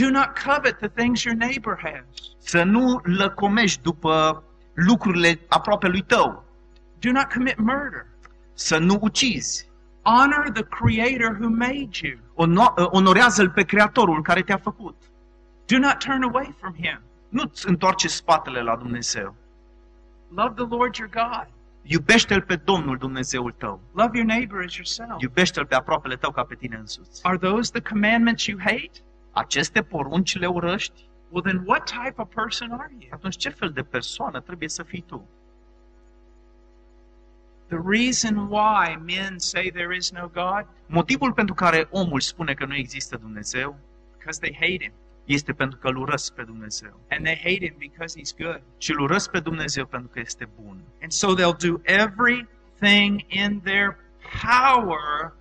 A: Do not covet the things your neighbor has.
B: Să nu lăcomești după lucrurile aproape lui tău.
A: Do not commit murder.
B: Să nu ucizi.
A: Honor the Creator who made you.
B: Ono- onorează-L pe Creatorul care te-a făcut.
A: Do not turn away from Him.
B: Nu-ți întoarce spatele la Dumnezeu.
A: Love the Lord your God.
B: Iubește-L pe Domnul Dumnezeul tău.
A: Love your neighbor as yourself.
B: Iubește-L pe aproapele tău ca pe tine însuți.
A: Are those the commandments you hate?
B: Aceste porunci le urăști?
A: Well, then what type of person are you?
B: Atunci ce fel de persoană trebuie să fii tu?
A: The reason why men say there is no God,
B: Motivul pentru care omul spune că nu există Dumnezeu
A: because they hate Him.
B: este pentru că îl urăsc pe Dumnezeu.
A: And they hate Him because He's good.
B: Și îl urăsc pe Dumnezeu pentru că este bun.
A: And so they'll do everything in their power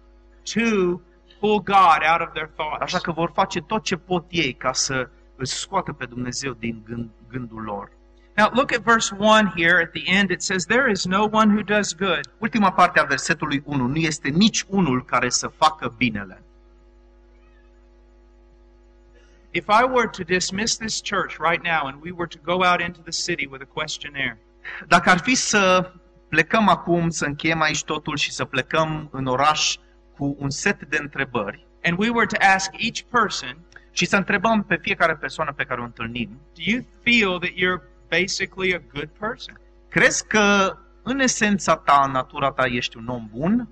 A: to pull God out of their thoughts.
B: Așa că vor face tot ce pot ei ca să își scoată pe Dumnezeu din gând, gândul lor.
A: Now look at verse 1 here at the end. It says, There is no one who does good.
B: Ultima parte a versetului 1. Nu este nici unul care să facă binele.
A: If I were to dismiss this church right now and we were to go out into the city with a questionnaire,
B: Dacă ar fi să plecăm acum, să încheiem aici totul și să plecăm în oraș cu un set de întrebări
A: and we were to ask each person,
B: și să întrebăm pe fiecare persoană pe care o întâlnim,
A: Do you feel that you're basically a good person?
B: crezi că în esența ta, în natura ta, ești un om bun?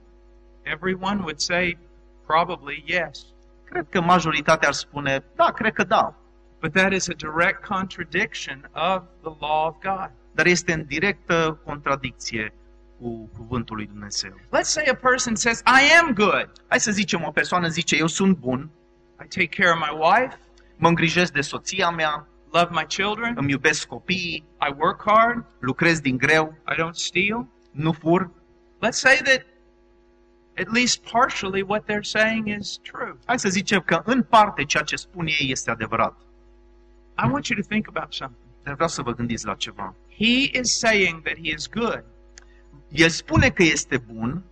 A: Everyone would say, Probably yes.
B: Cred că majoritatea ar spune, da, cred că da.
A: But that is a direct contradiction of the law of God.
B: Dar este în directă contradicție cu cuvântul lui Dumnezeu.
A: Let's say a person says, I am good.
B: Hai să zicem, o persoană zice, eu sunt bun,
A: I take care of my wife,
B: mă îngrijesc de soția mea,
A: love my children,
B: îmi iubesc copiii,
A: I work hard,
B: lucrez din greu,
A: I don't steal.
B: nu fur.
A: Let's say that at least partially what they're saying is true.
B: Hai să zicem că în parte ceea ce spun ei este adevărat.
A: I want you to think about something.
B: Dar vreau să vă gândiți la ceva.
A: He is saying that he is good
B: El spune că este bun,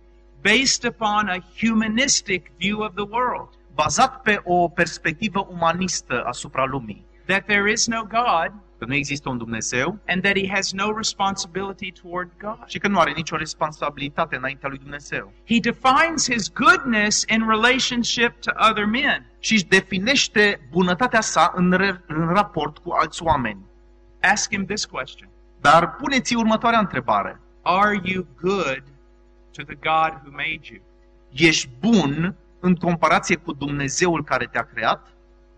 A: based upon a humanistic view of the world.
B: bazat pe o perspectivă umanistă asupra lumii.
A: That there is no God
B: Că nu există un Dumnezeu
A: and that he has no responsibility toward God.
B: și că nu are nicio responsabilitate înaintea lui Dumnezeu.
A: He defines his goodness in relationship to other men.
B: Și își definește bunătatea sa în, re- în raport cu alți oameni.
A: Ask him this question
B: Dar puneți următoarea întrebare.
A: Are you good to the God who made you?
B: Ești bun în comparație cu Dumnezeul care te-a creat?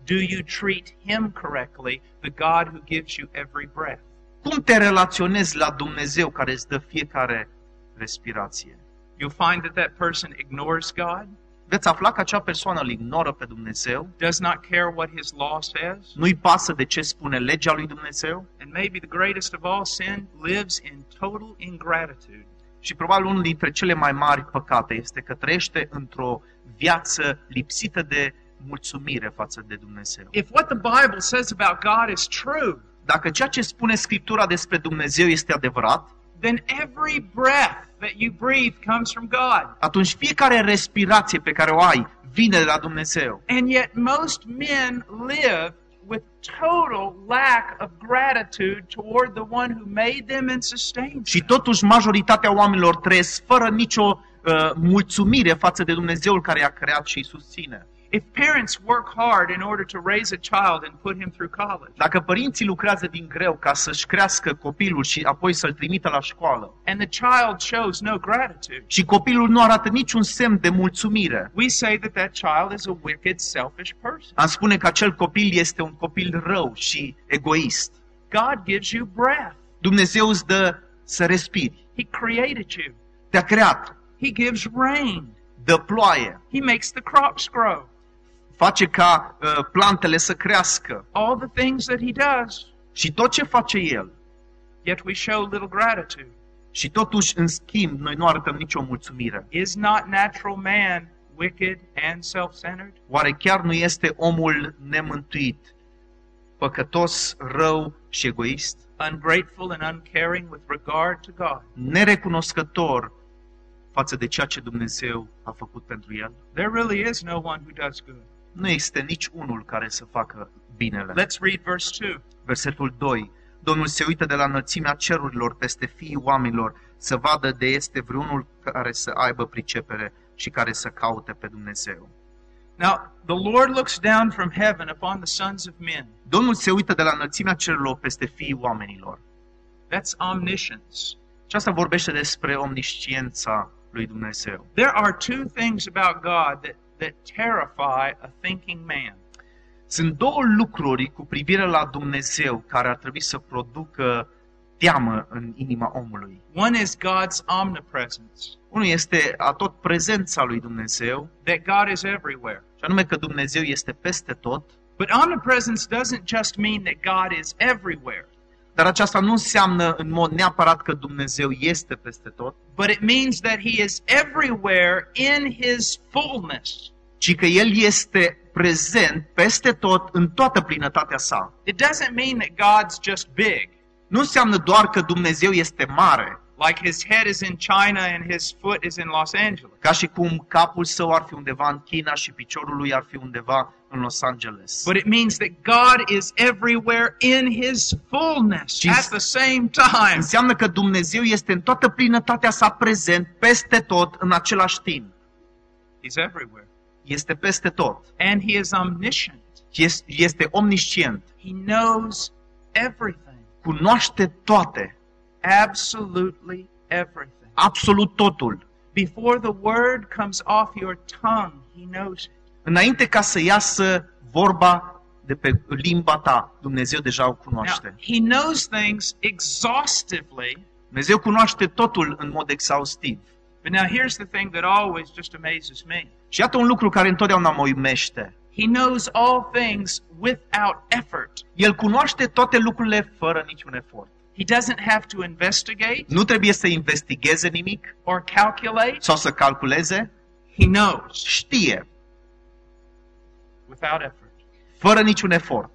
A: Do you treat him correctly, the God who gives you every breath?
B: Cum te relaționezi la Dumnezeu care îți dă fiecare respirație?
A: You'll find that that person ignores God,
B: Veți afla că acea persoană îl ignoră pe Dumnezeu,
A: does not care what his law says,
B: nu-i pasă de ce spune legea lui Dumnezeu
A: and maybe the greatest of all sin lives in total ingratitude.
B: și probabil unul dintre cele mai mari păcate este că trăiește într-o viață lipsită de mulțumire față de Dumnezeu.
A: If what the Bible says about God is true,
B: Dacă ceea ce spune Scriptura despre Dumnezeu este adevărat,
A: then every breath that you breathe comes from God.
B: atunci fiecare respirație pe care o ai vine de la Dumnezeu.
A: And yet, most men live with total lack of gratitude toward the one who made them and sustains
B: Și
A: them.
B: totuși majoritatea oamenilor trăiesc fără nicio uh, mulțumire față de Dumnezeul care i-a creat și îi susține.
A: If parents work hard in order to raise a child and put him through college,
B: Dacă părinții lucrează din greu ca să-și crească copilul și apoi să-l trimită la școală
A: and the child shows no gratitude,
B: și copilul nu arată niciun semn de mulțumire,
A: we say that that child is a wicked, selfish person.
B: am spune că acel copil este un copil rău și egoist.
A: God gives you breath.
B: Dumnezeu îți dă să respiri.
A: He created you.
B: Te-a creat,
A: He gives rain.
B: dă ploaie,
A: He makes the crops grow.
B: Face ca uh, plantele să crească
A: All the things that he does.
B: și tot ce face El.
A: Yet we show little gratitude.
B: Și totuși, în schimb, noi nu arătăm nicio mulțumire.
A: Is not natural man wicked and self-centered?
B: Oare chiar nu este omul nemântuit, păcătos, rău și egoist,
A: ungrateful and uncaring with regard to God.
B: nerecunoscător față de ceea ce Dumnezeu a făcut pentru el?
A: There really is no one who does good.
B: Nu este nici unul care să facă binele.
A: Let's read verse 2.
B: Versetul 2. Domnul se uită de la înălțimea cerurilor peste fiii oamenilor să vadă de este vreunul care să aibă pricepere și care să caute pe Dumnezeu.
A: Now, the Lord looks down from heaven upon the sons of men.
B: Domnul se uită de la înălțimea cerurilor peste fiii oamenilor.
A: That's omniscience.
B: Și asta vorbește despre omnisciența lui Dumnezeu.
A: There are two things about God that, that terrify a thinking man.
B: Sunt două lucruri cu privire la Dumnezeu care ar trebui să producă teamă în inima omului.
A: One is God's omnipresence,
B: Unul este a tot prezența lui Dumnezeu,
A: that God is everywhere.
B: și anume că Dumnezeu este peste tot,
A: But omnipresence doesn't just mean that God is everywhere,
B: dar aceasta nu înseamnă în mod neapărat că Dumnezeu este peste tot,
A: but it means that He is everywhere in His fullness.
B: ci că El este prezent peste tot în toată plinătatea sa.
A: It doesn't mean that God's just big,
B: Nu înseamnă doar că Dumnezeu este mare,
A: like his head is in China and his foot is in Los Angeles.
B: ca și cum capul său ar fi undeva în China și piciorul lui ar fi undeva în Los Angeles.
A: But it means that God is everywhere in his fullness
B: Jesus-
A: at the same time.
B: Înseamnă că Dumnezeu este în toată plinătatea sa prezent, peste tot, în același timp.
A: He's everywhere.
B: Este peste tot.
A: And he is omniscient.
B: Este- Este omniscient.
A: He knows everything.
B: Cunoaște toate.
A: Absolutely everything.
B: Absolut totul.
A: Before the word comes off your tongue, he knows it.
B: Înainte ca să iasă vorba de pe limba ta, Dumnezeu deja o
A: Now,
B: cunoaște.
A: he knows things exhaustively,
B: Dumnezeu cunoaște totul în mod exhaustiv.
A: but now here's the thing that always just amazes me.
B: Și iată un lucru care întotdeauna mă uimește.
A: He knows all things without effort.
B: El cunoaște toate lucrurile fără niciun efort.
A: He doesn't have to investigate
B: Nu trebuie să investigheze nimic
A: or calculate.
B: sau să calculeze.
A: He knows
B: Știe,
A: without effort.
B: fără niciun efort.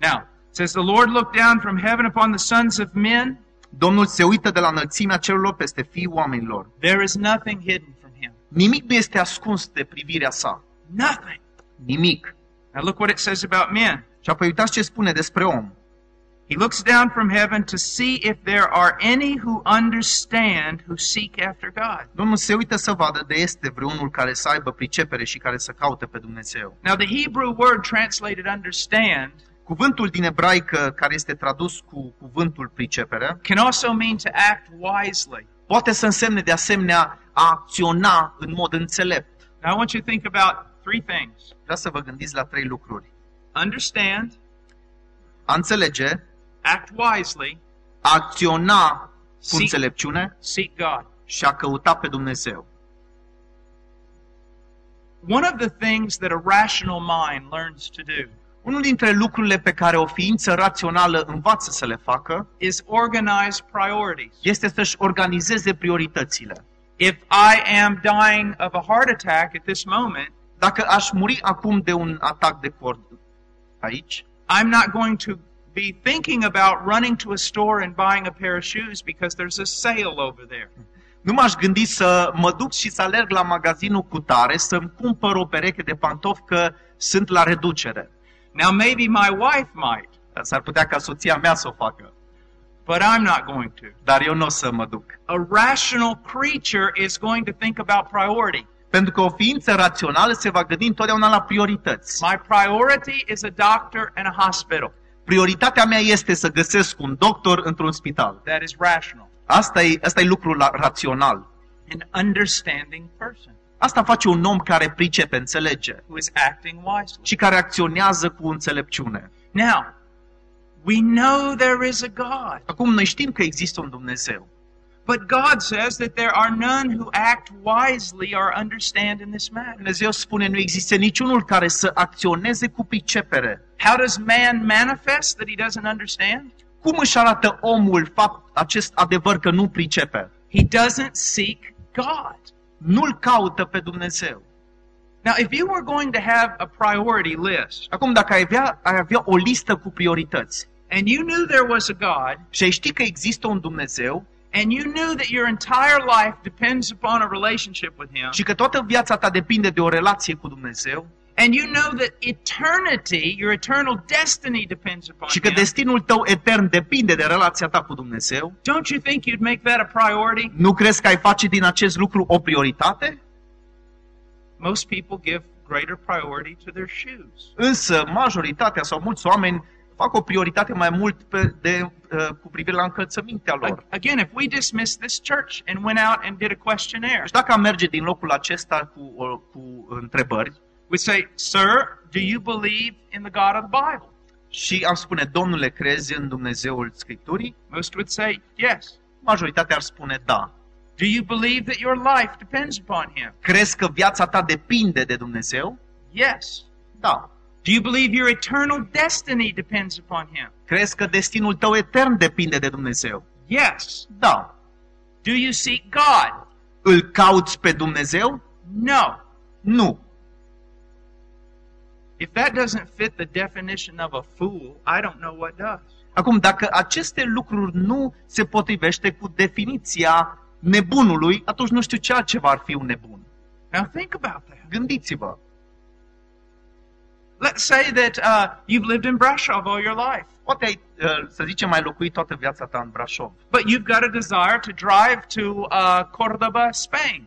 A: Now, it says the Lord looked down from heaven upon the sons of men.
B: Domnul se uită de la înălțimea cerurilor peste fiii oamenilor.
A: There is nothing hidden from him.
B: Nimic nu este ascuns de privirea sa.
A: Nothing.
B: Nimic.
A: Now look what it says about men.
B: Și apoi uitați ce spune despre om.
A: He looks down from heaven to see if there are any who understand who seek after God.
B: Domnul se uită să vadă de este vreunul care să aibă pricepere și care să caute pe Dumnezeu.
A: Now the Hebrew word translated understand
B: Cuvântul din ebraică care este tradus cu cuvântul pricepere
A: can also mean to act wisely.
B: poate să însemne de asemenea a acționa în mod înțelept.
A: Now I want you to think about three things.
B: Vreau să vă gândiți la trei lucruri.
A: Understand,
B: A înțelege,
A: act wisely,
B: a acționa cu
A: Seek-
B: înțelepciune
A: seek God.
B: și a căuta pe Dumnezeu.
A: One of the things that a rational mind learns to do
B: Unul dintre lucrurile pe care o ființă rațională învață să le facă
A: is organize priorities.
B: este să-și organizeze prioritățile.
A: If I am dying of a heart attack at this moment,
B: Dacă aș muri acum de un atac de cord aici,
A: I'm not going to be thinking about running to a store and buying a pair of shoes because there's a sale over there.
B: nu m-aș gândi să mă duc și să alerg la magazinul cu tare să-mi cumpăr o pereche de pantofi că sunt la reducere.
A: Now, maybe my wife might,
B: S-ar putea ca soția mea să o facă,
A: but I'm not going to.
B: dar eu nu o să mă duc.
A: A rational creature is going to think about priority.
B: Pentru că o ființă rațională se va gândi întotdeauna la priorități.
A: My priority is a doctor and a hospital.
B: Prioritatea mea este să găsesc un doctor într-un spital.
A: That is rational.
B: Asta e, asta e lucrul la, rațional.
A: An understanding person
B: Asta face un om care pricepe, înțelege
A: who is acting wisely.
B: și care acționează cu înțelepciune.
A: Now, we know there is a God,
B: Acum noi știm că există un Dumnezeu,
A: but God says that there are none who act wisely or understand in this matter.
B: Dumnezeu spune nu există niciunul care să acționeze cu pricepere.
A: How does man manifest that he doesn't understand?
B: Cum își arată omul fapt, acest adevăr că nu pricepe?
A: He doesn't seek God.
B: Nu-L caută pe Dumnezeu.
A: Now, if you were going to have a priority list
B: Acum, dacă ai avea, ai avea o listă cu priorități
A: and you knew there was a God
B: și ai ști că există un Dumnezeu
A: and you knew that your entire life depends upon a relationship with Him
B: și că toată viața ta depinde de o relație cu Dumnezeu
A: and you know that eternity, your eternal destiny depends upon
B: și că
A: Him,
B: destinul tău etern depinde de relația ta cu Dumnezeu,
A: don't you think you'd make that a priority?
B: nu crezi că ai face din acest lucru o prioritate?
A: Most people give greater priority to their shoes.
B: Însă majoritatea sau mulți oameni fac o prioritate mai mult pe, de, uh, cu privire la încălțămintea lor.
A: A- Again, if we dismissed this church and went out and did a questionnaire,
B: Deci dacă am merge din locul acesta cu, o- cu întrebări
A: we'd say, Sir, do you believe in the God of the Bible?
B: și am spune, Domnule, crezi în Dumnezeul Scripturii?
A: Most would say, Yes.
B: Majoritatea ar spune da.
A: Do you believe that your life depends upon Him?
B: Crezi că viața ta depinde de Dumnezeu?
A: Yes.
B: Da.
A: Do you believe your eternal destiny depends upon Him?
B: Crezi că destinul tău etern depinde de Dumnezeu?
A: Yes.
B: Da.
A: Do you seek God?
B: Îl cauți pe Dumnezeu?
A: No.
B: Nu.
A: If that doesn't fit the definition of a fool, I don't know what does.
B: Acum, dacă aceste lucruri nu se potrivește cu definiția nebunului, atunci nu știu ce altceva ar fi un nebun.
A: Now think about that.
B: Gândiți-vă.
A: Let's say that uh, you've lived in Brasov all your life,
B: Poate ai, uh, să zicem, ai locuit toată viața ta în Brașov,
A: but you've got a desire to drive to uh, Cordoba, Spain.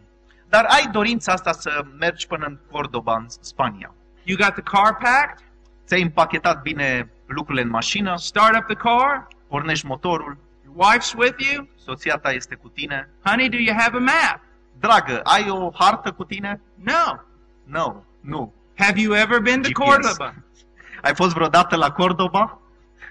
B: dar ai dorința asta să mergi până în Cordoba, în Spania.
A: You got the car packed,
B: Ți-ai împachetat bine lucrurile în mașină,
A: start up the car,
B: pornești motorul,
A: your wife's with you.
B: soția ta este cu tine.
A: Honey, do you have a map?
B: Dragă, ai o hartă cu tine?
A: No.
B: Nu, nu.
A: Have you ever been to
B: GPS.
A: Cordoba?
B: Ai fost vreodată la Cordoba?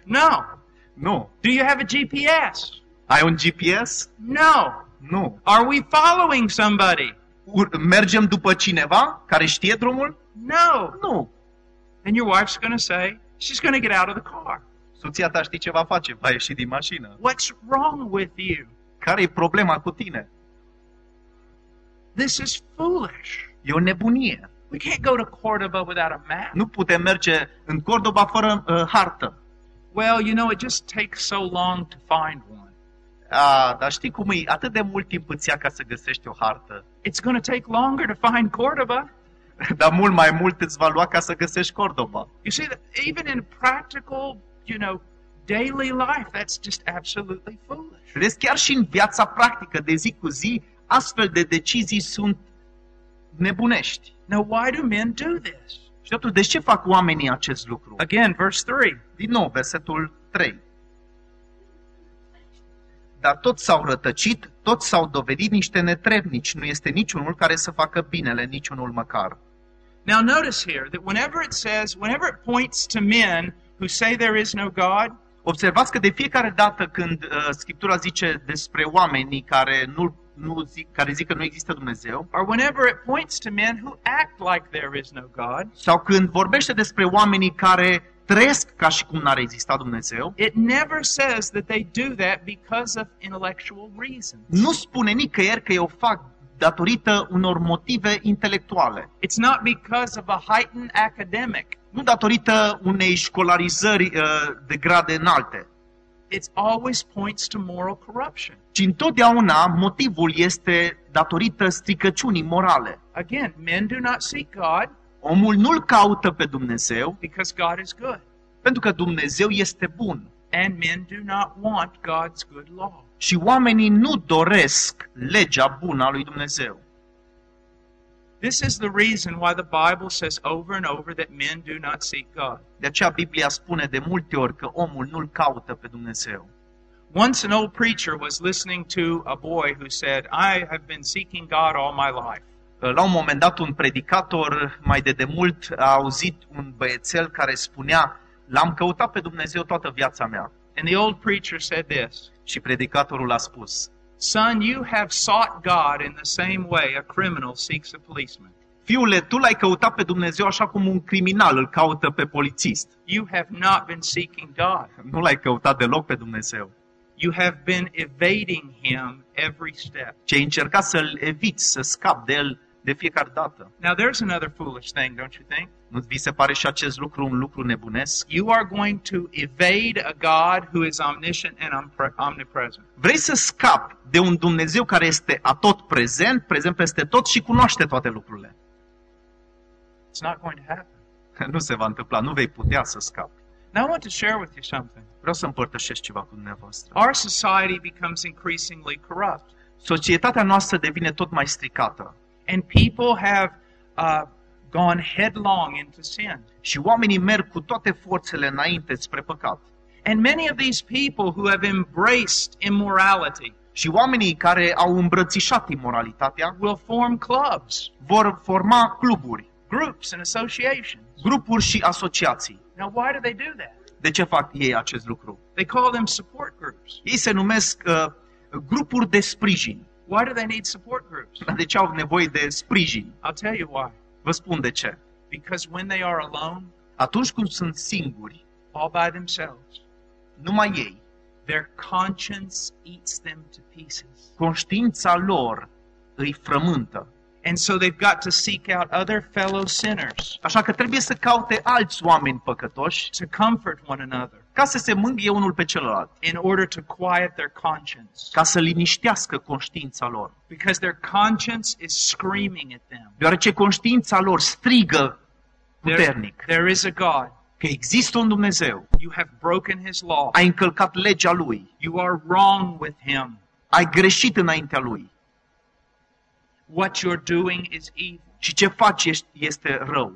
A: No.
B: Nu.
A: Do you have a GPS?
B: Ai un GPS?
A: No.
B: Nu.
A: Are we following somebody?
B: Ur- mergem după cineva care știe drumul?
A: No.
B: Nu.
A: And your wife's going to say, she's going to get out of the car.
B: Soția ta știe ce va face, va ieși din mașină.
A: What's wrong with you?
B: Care e problema cu tine?
A: This is foolish.
B: E o nebunie.
A: We can't go to Cordoba without a map.
B: Nu putem merge în Cordoba fără uh, hartă.
A: Well, you know, it just takes so long to find one.
B: A, dar știi cum e? Atât de mult timp îți ia ca să găsești o hartă.
A: It's going to take longer to find Cordoba.
B: Dar mult mai mult îți va lua ca să găsești Cordoba.
A: You see, that even in practical, you know, daily life, that's just absolutely foolish.
B: Vezi, chiar și în viața practică de zi cu zi, astfel de decizii sunt nebunești.
A: Now, why do men do this?
B: Și atunci, de ce fac oamenii acest lucru?
A: Again, verse 3.
B: Din nou, versetul 3. Dar toți s-au rătăcit, toți s-au dovedit niște netrebnici, nu este niciunul care să facă binele, niciunul măcar.
A: Now, notice here that whenever it says, whenever it points to men who say there is no God,
B: Observați că de fiecare dată când uh, Scriptura zice despre oamenii care, nu, nu zic, care zic că nu există Dumnezeu,
A: or whenever it points to men who act like there is no God,
B: sau când vorbește despre oamenii care trăiesc ca și cum n-ar exista Dumnezeu,
A: it never says that they do that because of intellectual reasons.
B: nu spune nicăieri că eu fac datorită unor motive intelectuale,
A: It's not because of a heightened academic.
B: nu datorită unei școlarizări uh, de grade înalte,
A: It always points to moral corruption.
B: ci întotdeauna motivul este datorită stricăciunii morale.
A: Again, men do not seek God
B: Omul nu-L caută pe Dumnezeu
A: because God is good,
B: pentru că Dumnezeu este bun.
A: and men do not want God's good law.
B: Și oamenii nu doresc legea bună a lui Dumnezeu.
A: This is the reason why the Bible says over and over that men do not seek God.
B: De aceea Biblia spune de multe ori că omul nu-L caută pe Dumnezeu.
A: Once an old preacher was listening to a boy who said, I have been seeking God all my life.
B: La un moment dat, un predicator mai de demult a auzit un băiețel care spunea L-am căutat pe Dumnezeu toată viața mea.
A: And the old preacher said this
B: Și predicatorul a spus
A: Son, you have sought God in the same way a criminal seeks a policeman.
B: Fiule, tu l-ai căutat pe Dumnezeu așa cum un criminal îl caută pe polițist.
A: You have not been seeking God.
B: Nu l-ai căutat deloc pe Dumnezeu.
A: You have been evading Him every step.
B: ci ai încercat să-l eviți, să scapi de el de fiecare dată.
A: Now, there's another foolish thing, don't you think?
B: Nu vi se pare și acest lucru un lucru nebunesc?
A: You are going to evade a God who is omniscient and ompre- omnipresent.
B: Vrei să scapi de un Dumnezeu care este atot prezent, prezent peste tot și cunoaște toate lucrurile.
A: It's not going to happen.
B: Nu se va întâmpla, nu vei putea să scapi.
A: Now, I want to share with you something.
B: Vreau să împărtășesc ceva cu dumneavoastră.
A: Our society becomes increasingly corrupt,
B: Societatea noastră devine tot mai stricată
A: and people have uh, gone headlong into sin.
B: și oamenii merg cu toate forțele înainte spre păcat.
A: And many of these people who have embraced immorality
B: Și oamenii care au îmbrățișat imoralitatea
A: will form clubs,
B: vor forma cluburi,
A: groups, and associations.
B: grupuri și asociații.
A: Now, why do they do that?
B: De ce fac ei acest lucru?
A: They call them support groups.
B: Ei se numesc uh, grupuri de sprijin.
A: Why do they need support groups?
B: Dar de ce au nevoie de sprijin?
A: I'll tell you why.
B: Vă spun de ce.
A: Because when they are alone,
B: Atunci când sunt singuri,
A: all by themselves,
B: numai ei,
A: their conscience eats them to pieces.
B: conștiința lor îi frământă.
A: And so they've got to seek out other fellow sinners
B: Așa că trebuie să caute alți oameni păcătoși
A: to comfort one another
B: ca să se mângâie unul pe celălalt,
A: in order to quiet their conscience.
B: ca să liniștească conștiința lor.
A: Because their conscience is screaming at them.
B: Deoarece conștiința lor strigă
A: There,
B: puternic
A: there is a God.
B: că există un Dumnezeu,
A: You have broken his law.
B: ai încălcat legea Lui,
A: You are wrong with him.
B: ai greșit înaintea Lui
A: What you're doing is evil.
B: și ce faci ești- este rău.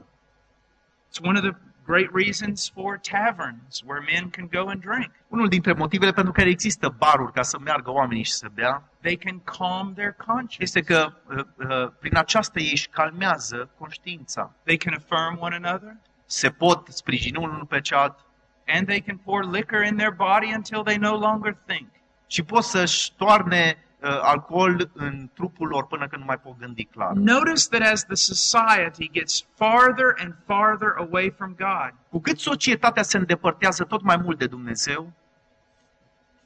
A: It's one of the great reasons for taverns where men can go and drink.
B: Unul dintre motivele pentru care există baruri ca să meargă oamenii și să bea
A: They can calm their conscience.
B: este că uh, uh, prin aceasta ei își calmează conștiința.
A: They can affirm one another,
B: Se pot sprijini unul pe cealaltă
A: and they can pour liquor in their body until they no longer think.
B: și pot să-și toarne uh, alcool în trupul lor până când nu mai pot gândi clar.
A: Notice that as the society gets farther and farther away from God,
B: Cu cât societatea se îndepărtează tot mai mult de Dumnezeu,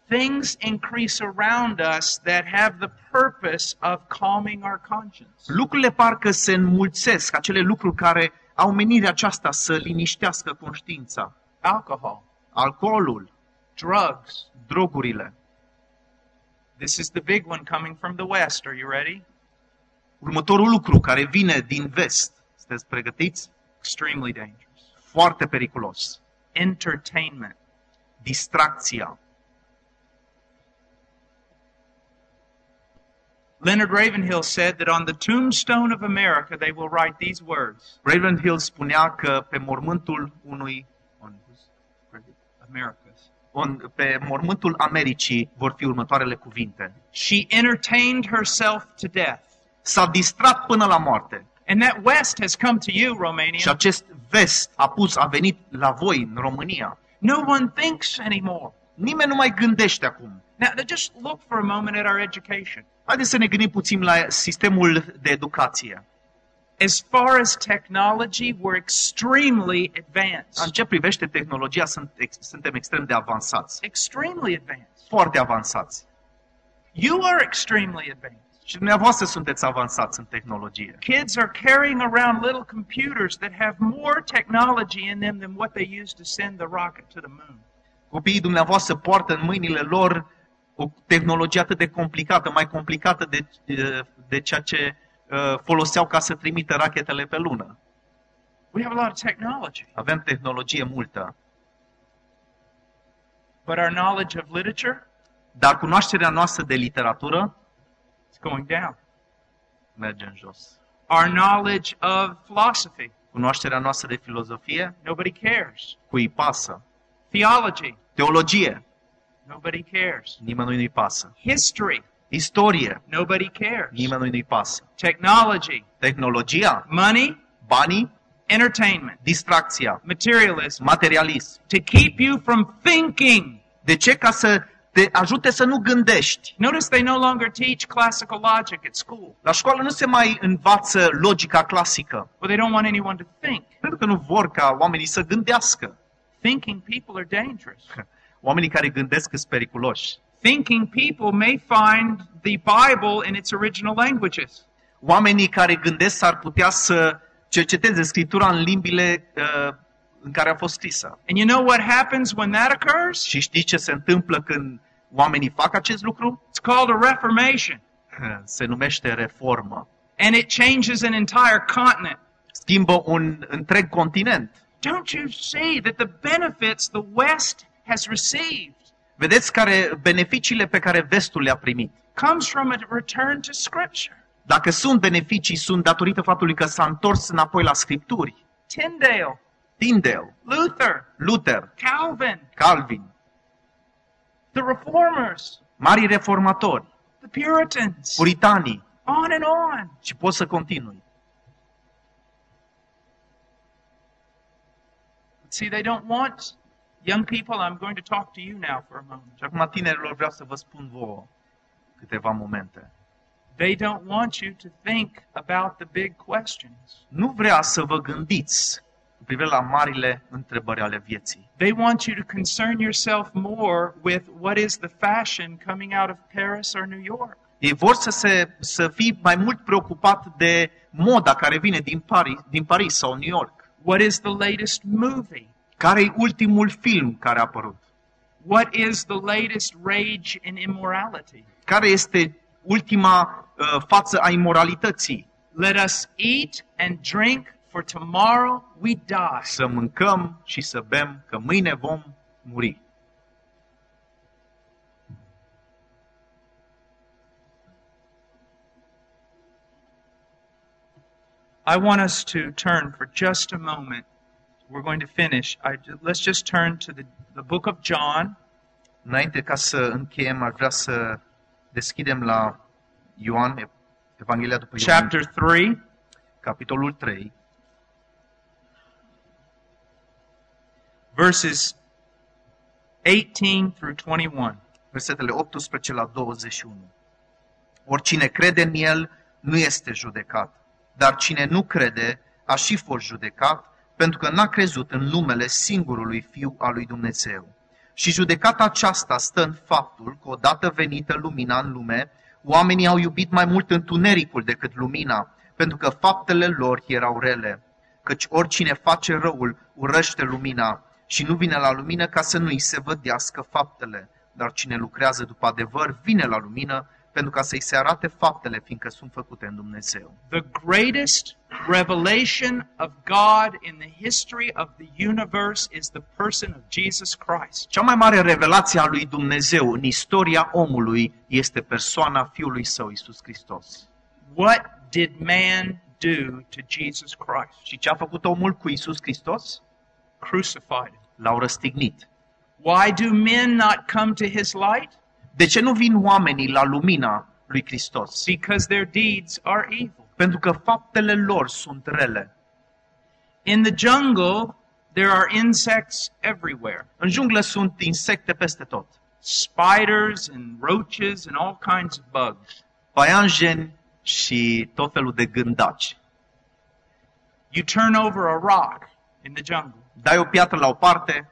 A: things increase around us that have the purpose of calming our conscience.
B: lucrurile parcă se înmulțesc, acele lucruri care au menirea aceasta să liniștească conștiința.
A: Alcohol,
B: Alcoolul,
A: drugs.
B: drogurile.
A: This is the big one coming from the West. Are you ready?
B: Următorul lucru care vine din vest, sunteți pregătiți?
A: Extremely dangerous.
B: Foarte periculos.
A: Entertainment.
B: Distracția.
A: Leonard Ravenhill said that on the tombstone of America they will write these words
B: Ravenhill spunea că pe mormântul unui
A: America's.
B: On, pe mormântul Americii vor fi următoarele cuvinte.
A: She entertained herself to death.
B: S-a distrat până la moarte.
A: And that West has come to you,
B: Și
A: Romania.
B: acest vest a pus, a venit la voi în România.
A: No one thinks anymore.
B: Nimeni nu mai gândește acum.
A: Now, just look for a moment at our education.
B: Haideți să ne gândim puțin la sistemul de educație.
A: As far as technology, we're extremely
B: În
A: advanced.
B: ce privește tehnologia, sunt, ex- suntem extrem de avansați.
A: Extremely advanced.
B: Foarte avansați.
A: You are extremely advanced.
B: Și dumneavoastră sunteți avansați în tehnologie.
A: Kids are carrying around little computers that have more technology in them than what they use to send the rocket to the moon.
B: Copiii dumneavoastră poartă în mâinile lor o tehnologie atât de complicată, mai complicată de, de, de ceea ce uh, foloseau ca să trimită rachetele pe lună.
A: We have a lot of technology,
B: Avem tehnologie multă,
A: but our knowledge of literature
B: dar cunoașterea noastră de literatură
A: is going down.
B: merge în jos.
A: Our knowledge of philosophy,
B: Cunoașterea noastră de filozofie,
A: nobody cares.
B: cui pasă.
A: Theology,
B: Teologie,
A: nobody cares.
B: nimănui nu-i pasă.
A: History,
B: Istorie,
A: nobody cares.
B: nimănui nu-i pasă.
A: Technology,
B: Tehnologia,
A: money,
B: banii,
A: entertainment,
B: distracția,
A: materialism,
B: materialism.
A: to keep you from thinking.
B: De ce? Ca să te ajute să nu gândești.
A: Notice they no longer teach classical logic at school.
B: La școală nu se mai învață logica clasică,
A: Well, they don't want anyone to think.
B: pentru că nu vor ca oamenii să gândească.
A: Thinking people are dangerous.
B: Oamenii care gândesc sunt periculoși.
A: Thinking people may find the Bible in its original languages.
B: Oamenii care gândesc s-ar putea să cerceteze Scriptura în limbile uh, în care a fost scrisă.
A: And you know what happens when that occurs?
B: Și știți ce se întâmplă când oamenii fac acest lucru?
A: It's called a reformation.
B: Se numește reformă.
A: And it changes an entire continent.
B: Schimbă un întreg continent.
A: Don't you see that the benefits the West has received
B: Vedeți care beneficiile pe care vestul le-a primit.
A: comes from a return to Scripture?
B: Dacă sunt beneficii, sunt datorită faptului că s-a întors înapoi la Scripturi.
A: Tyndale,
B: Tyndale,
A: Luther,
B: Luther,
A: Calvin,
B: Calvin,
A: the Reformers,
B: mari reformatori,
A: the Puritans,
B: puritanii
A: on and on.
B: și pot să continui.
A: See, they don't want young people. I'm going to talk to you now for a moment.
B: Și acum, tinerilor, vreau să vă spun vouă câteva momente.
A: They don't want you to think about the big questions.
B: Nu vrea să vă gândiți cu privire la marile întrebări ale vieții.
A: They want you to concern yourself more with what is the fashion coming out of Paris or New York.
B: Ei vor să, se, să fii mai mult preocupat de moda care vine din Paris, din Paris sau New York.
A: What is the latest movie?
B: Care e ultimul film care a apărut?
A: What is the latest rage in immorality?
B: Care este ultima uh, față a imoralității?
A: Let us eat and drink, for tomorrow we die.
B: Să mâncăm și să bem, că mâine vom muri.
A: I want us to turn for just a moment. We're going to finish. I, let's just turn to the, the book of John,
B: Înainte ca să încheiem, aș vrea să deschidem la Ioan, Evanghelia după Ioan,
A: chapter 3,
B: capitolul 3,
A: verses 18 through 21.
B: versetele 18 la 21. Oricine crede în El nu este judecat, dar cine nu crede a și fost judecat, pentru că n-a crezut în numele singurului Fiu al lui Dumnezeu. Și judecata aceasta stă în faptul că odată venită lumina în lume, oamenii au iubit mai mult întunericul decât lumina, pentru că faptele lor erau rele. Căci oricine face răul urăște lumina și nu vine la lumină ca să nu-i se vădească faptele. Dar cine lucrează după adevăr vine la lumină pentru ca să-i se arate faptele, fiindcă sunt făcute în Dumnezeu.
A: The greatest revelation of God in the history of the universe is the person of Jesus Christ.
B: Cea mai mare revelație a lui Dumnezeu în istoria omului este persoana Fiului Său, Isus Hristos.
A: What did man do to Jesus Christ?
B: Și ce a făcut omul cu Isus Hristos?
A: Crucified him.
B: L-au răstignit.
A: Why do men not come to his light?
B: De ce nu vin oamenii la lumina lui Hristos?
A: Because their deeds are evil.
B: Pentru că faptele lor sunt rele.
A: In the jungle, there are insects everywhere.
B: În junglă sunt insecte peste tot.
A: Spiders and roaches and all kinds of bugs.
B: Paianjeni și tot felul de gândaci.
A: You turn over a rock in the jungle
B: Dai o piatră la o parte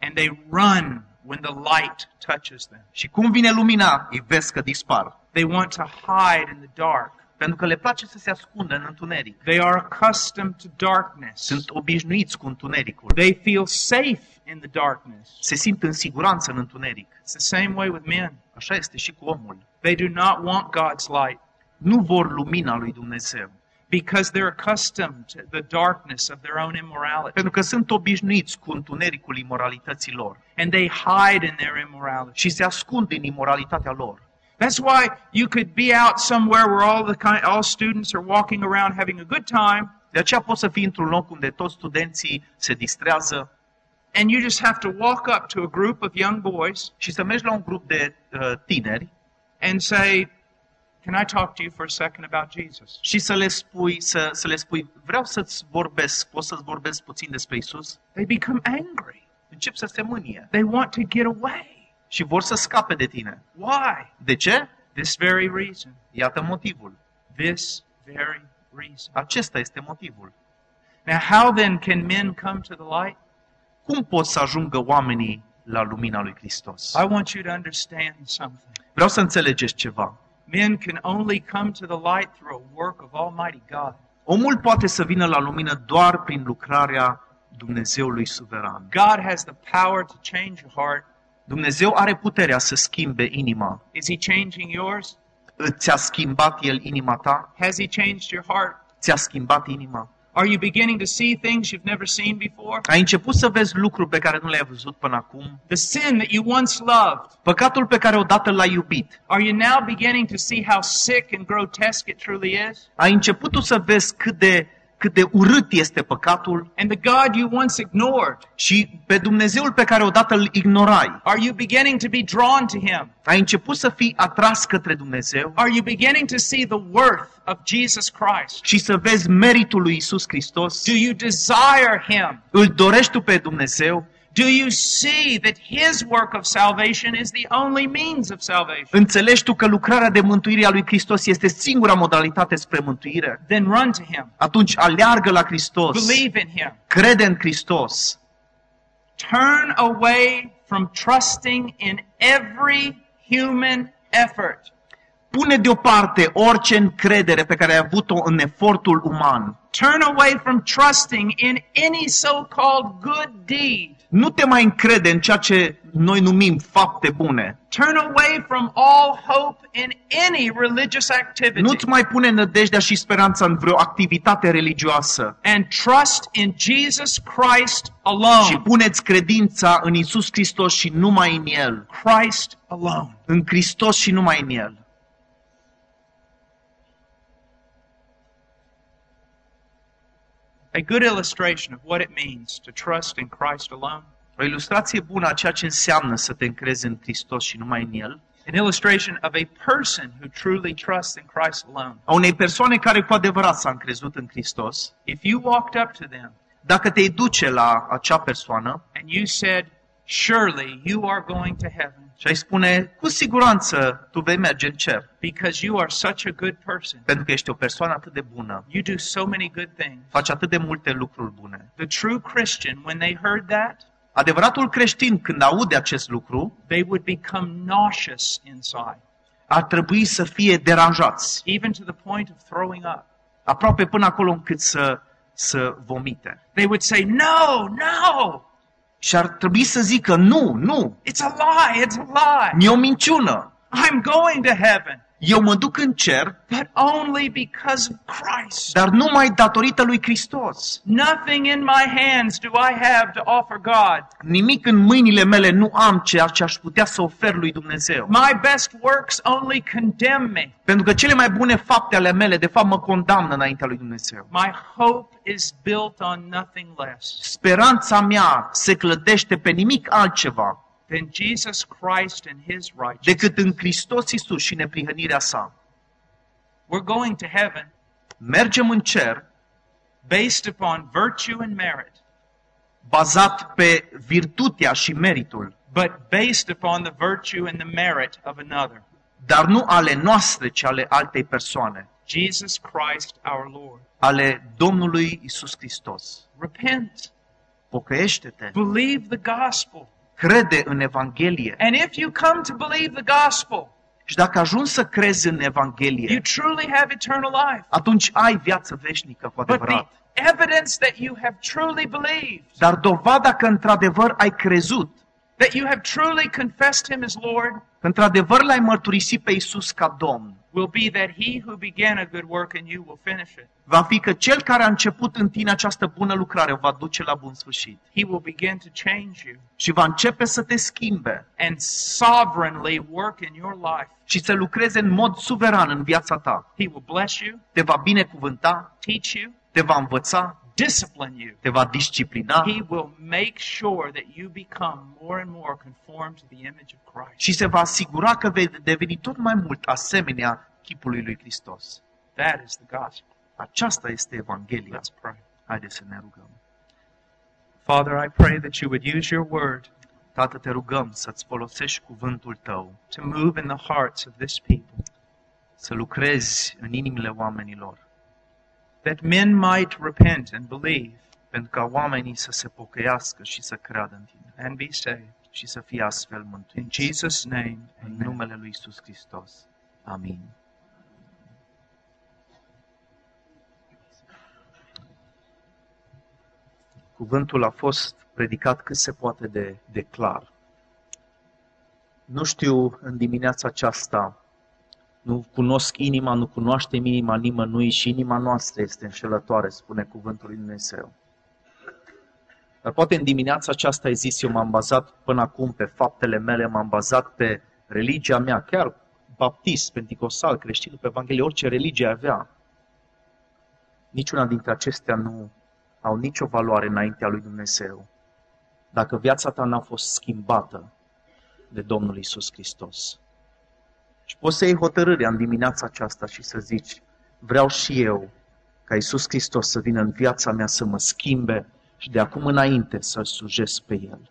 A: and they run when the light touches them.
B: și cum vine lumina, îi vezi că dispar.
A: They want to hide in the dark.
B: Pentru că le place să se ascundă în întuneric.
A: They are accustomed to darkness.
B: Sunt obișnuiți cu întunericul.
A: They feel safe in the darkness.
B: Se simt în siguranță în întuneric.
A: It's the same way with men.
B: Așa este și cu omul.
A: They do not want God's light
B: Nu vor lumina lui Dumnezeu.
A: Because they're accustomed to the darkness of their own immorality.
B: Pentru că sunt obișnuiți cu întunericul imoralității lor.
A: And they hide in their immorality.
B: Și se ascund în imoralitatea lor.
A: That's why you could be out somewhere where all the kind, all students are walking around having a good time,
B: De aceea poți să fii într-un loc unde toți studenții se distrează
A: and you just have to walk up to a group of young boys
B: și să mergi la un grup de uh, tineri
A: and say, "Can I talk to you for a second about Jesus?"
B: și să le spui, să, să le spui, vreau să-ți vorbesc, pot să-ți vorbesc puțin despre Isus?
A: They become angry.
B: Încep să se mânie
A: They want to get away.
B: și vor să scape de tine.
A: Why?
B: De ce?
A: This very reason.
B: Iată motivul.
A: This very reason.
B: Acesta este motivul.
A: Now, how then can men come to the light?
B: Cum pot să ajungă oamenii la lumina lui Hristos?
A: I want you to understand something.
B: Vreau să înțelegeți ceva.
A: Men can only come to the light through a work of Almighty God.
B: Omul poate să vină la lumină doar prin lucrarea Dumnezeului suveran.
A: God has the power to change your heart.
B: Dumnezeu are puterea să schimbe inima.
A: Is He changing yours?
B: Ți-a schimbat El inima ta?
A: Has He changed your heart?
B: Ți-a schimbat inima?
A: Are you beginning to see things you've never seen before?
B: Ai început să vezi lucruri pe care nu le-ai văzut până acum?
A: The sin that you once loved,
B: Păcatul pe care odată l-ai iubit.
A: are you now beginning to see how sick and grotesque it truly is?
B: Ai început tu să vezi cât de, cât de urât este păcatul
A: And the God you once ignored,
B: și pe Dumnezeul pe care odată îl ignorai.
A: are you beginning to be drawn to Him?
B: Ai început să fii atras către Dumnezeu
A: Are you beginning to see the worth of Jesus Christ?
B: și să vezi meritul lui Isus Hristos?
A: Do you desire Him?
B: Îl dorești tu pe Dumnezeu?
A: Do you see that His work of salvation is the only means of salvation?
B: Înțelegi tu că lucrarea de mântuire a lui Hristos este singura modalitate spre mântuire?
A: Then run to Him.
B: Atunci aleargă la Hristos,
A: Believe in Him.
B: crede în Hristos,
A: Turn away from trusting in every human effort
B: Pune deoparte orice încredere pe care ai avut-o în efortul uman.
A: Turn away from trusting in any so-called good deed.
B: Nu te mai încrede în ceea ce noi numim fapte bune.
A: Turn away from all hope in any religious activity.
B: Nu-ți mai pune nădejdea și speranța în vreo activitate religioasă.
A: and trust in Jesus Christ
B: Și
A: alone.
B: puneți credința în Isus Hristos și numai în El.
A: Christ alone.
B: În Hristos și numai în El.
A: A good illustration of what it means to trust in Christ alone.
B: O ilustrație bună a ceea ce înseamnă să te încrezi în Hristos și numai în El.
A: An illustration of a person who truly trusts in Christ alone.
B: A unei persoane care cu adevărat s-a încrezut în Hristos.
A: If you walked up to them
B: Dacă te duce la acea persoană
A: and you said, Surely you are going to heaven
B: și ai spune, cu siguranță tu vei merge în cer,
A: because you are such a good person.
B: pentru că ești o persoană atât de bună,
A: You do so many good things.
B: faci atât de multe lucruri bune.
A: The true Christian, when they heard that,
B: Adevăratul creștin, când aude acest lucru,
A: they would become nauseous inside,
B: ar trebui să fie deranjați,
A: even to the point of throwing up.
B: aproape până acolo încât să, să vomite.
A: They would say, No, no,
B: Și ar trebui să zică, nu, nu,
A: it's a lie, it's a lie.
B: e o minciună.
A: I'm going to heaven,
B: Eu mă duc în cer,
A: but only because of Christ.
B: dar numai datorită lui Hristos.
A: Nothing in my hands do I have to offer God.
B: Nimic în mâinile mele nu am ceea ce aș putea să ofer lui Dumnezeu.
A: My best works only condemn me.
B: Pentru că cele mai bune fapte ale mele, de fapt, mă condamnă înaintea lui Dumnezeu.
A: My hope is built on nothing less
B: Speranța mea se clădește pe nimic altceva
A: than Jesus Christ and His righteousness.
B: decât în Hristos Isus și neprihănirea sa.
A: We're going to heaven
B: Mergem în cer
A: based upon virtue and merit,
B: bazat pe virtutea și meritul,
A: but based upon the virtue and the merit of another,
B: dar nu ale noastre, ci ale altei persoane,
A: Jesus Christ our Lord.
B: ale Domnului Isus Hristos.
A: Repent,
B: Pocăiește-te,
A: believe the gospel.
B: Crede în Evanghelie.
A: And if you come to believe the gospel,
B: Și dacă ajungi să crezi în
A: you
B: Evanghelie,
A: truly have eternal life.
B: atunci ai viață veșnică cu
A: But the
B: adevărat.
A: evidence that you have truly believed,
B: Dar dovada că într-adevăr ai crezut,
A: that you have truly confessed Him as Lord,
B: că într-adevăr l-ai mărturisit pe Isus ca Domn,
A: will be that He who began a good work in you will finish it.
B: va fi că Cel care a început în tine această bună lucrare o va duce la bun sfârșit.
A: He will begin to change you
B: Și va începe să te schimbe
A: and sovereignly work in your life.
B: și să lucreze în mod suveran în viața ta.
A: He will bless you,
B: Te va binecuvânta,
A: teach you,
B: te va învăța,
A: discipline you.
B: te va disciplina
A: He will make sure that you become more and more conformed to the image of Christ.
B: și se va asigura că vei deveni tot mai mult asemenea chipului lui Hristos.
A: That is the gospel.
B: Aceasta este Evanghelia.
A: Let's pray.
B: Haideți să ne rugăm.
A: Father, I pray that you would use your word
B: Tată, te rugăm să-ți folosești cuvântul tău,
A: to move in the hearts of this people,
B: să lucrezi în inimile oamenilor,
A: that men might repent and believe
B: pentru ca oamenii să se pocăiască și să creadă în tine
A: and be saved.
B: și să fie astfel
A: In
B: mântuiți.
A: Jesus' name,
B: În
A: amen.
B: numele lui Isus Hristos. Amin. Cuvântul a fost predicat cât se poate de, de clar. Nu știu în dimineața aceasta, nu cunosc inima, nu cunoaștem inima nimănui și inima noastră este înșelătoare, spune cuvântul lui Dumnezeu. Dar poate în dimineața aceasta ai zis, eu m-am bazat până acum pe faptele mele, m-am bazat pe religia mea, chiar baptist, penticostal, creștin, pe Evanghelie, orice religie avea. Niciuna dintre acestea nu au nicio valoare înaintea lui Dumnezeu. Dacă viața ta n-a fost schimbată de Domnul Isus Hristos. Și poți să iei hotărârea în dimineața aceasta și să zici, vreau și eu ca Isus Hristos să vină în viața mea să mă schimbe și de acum înainte să-L slujesc pe El.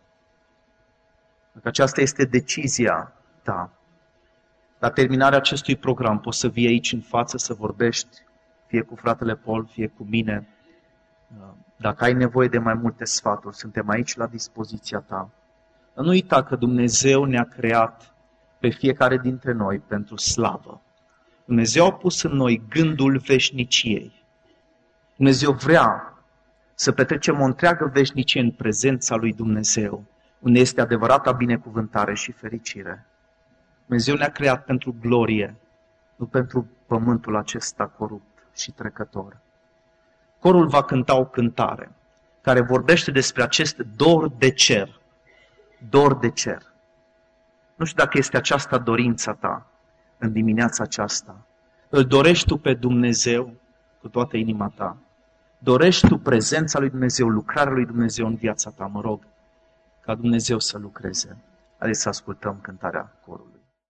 B: Dacă aceasta este decizia ta, la terminarea acestui program poți să vii aici în față să vorbești, fie cu fratele Paul, fie cu mine. Dacă ai nevoie de mai multe sfaturi, suntem aici la dispoziția ta. Nu uita că Dumnezeu ne-a creat pe fiecare dintre noi pentru slavă. Dumnezeu a pus în noi gândul veșniciei. Dumnezeu vrea să petrecem o întreagă veșnicie în prezența lui Dumnezeu, unde este adevărata binecuvântare și fericire. Dumnezeu ne-a creat pentru glorie, nu pentru pământul acesta corupt și trecător. Corul va cânta o cântare care vorbește despre acest dor de cer. Dor de cer. Nu știu dacă este aceasta dorința ta în dimineața aceasta. Îl dorești tu pe Dumnezeu cu toată inima ta. Dorești tu prezența lui Dumnezeu, lucrarea lui Dumnezeu în viața ta, mă rog, ca Dumnezeu să lucreze. Haideți să ascultăm cântarea corului.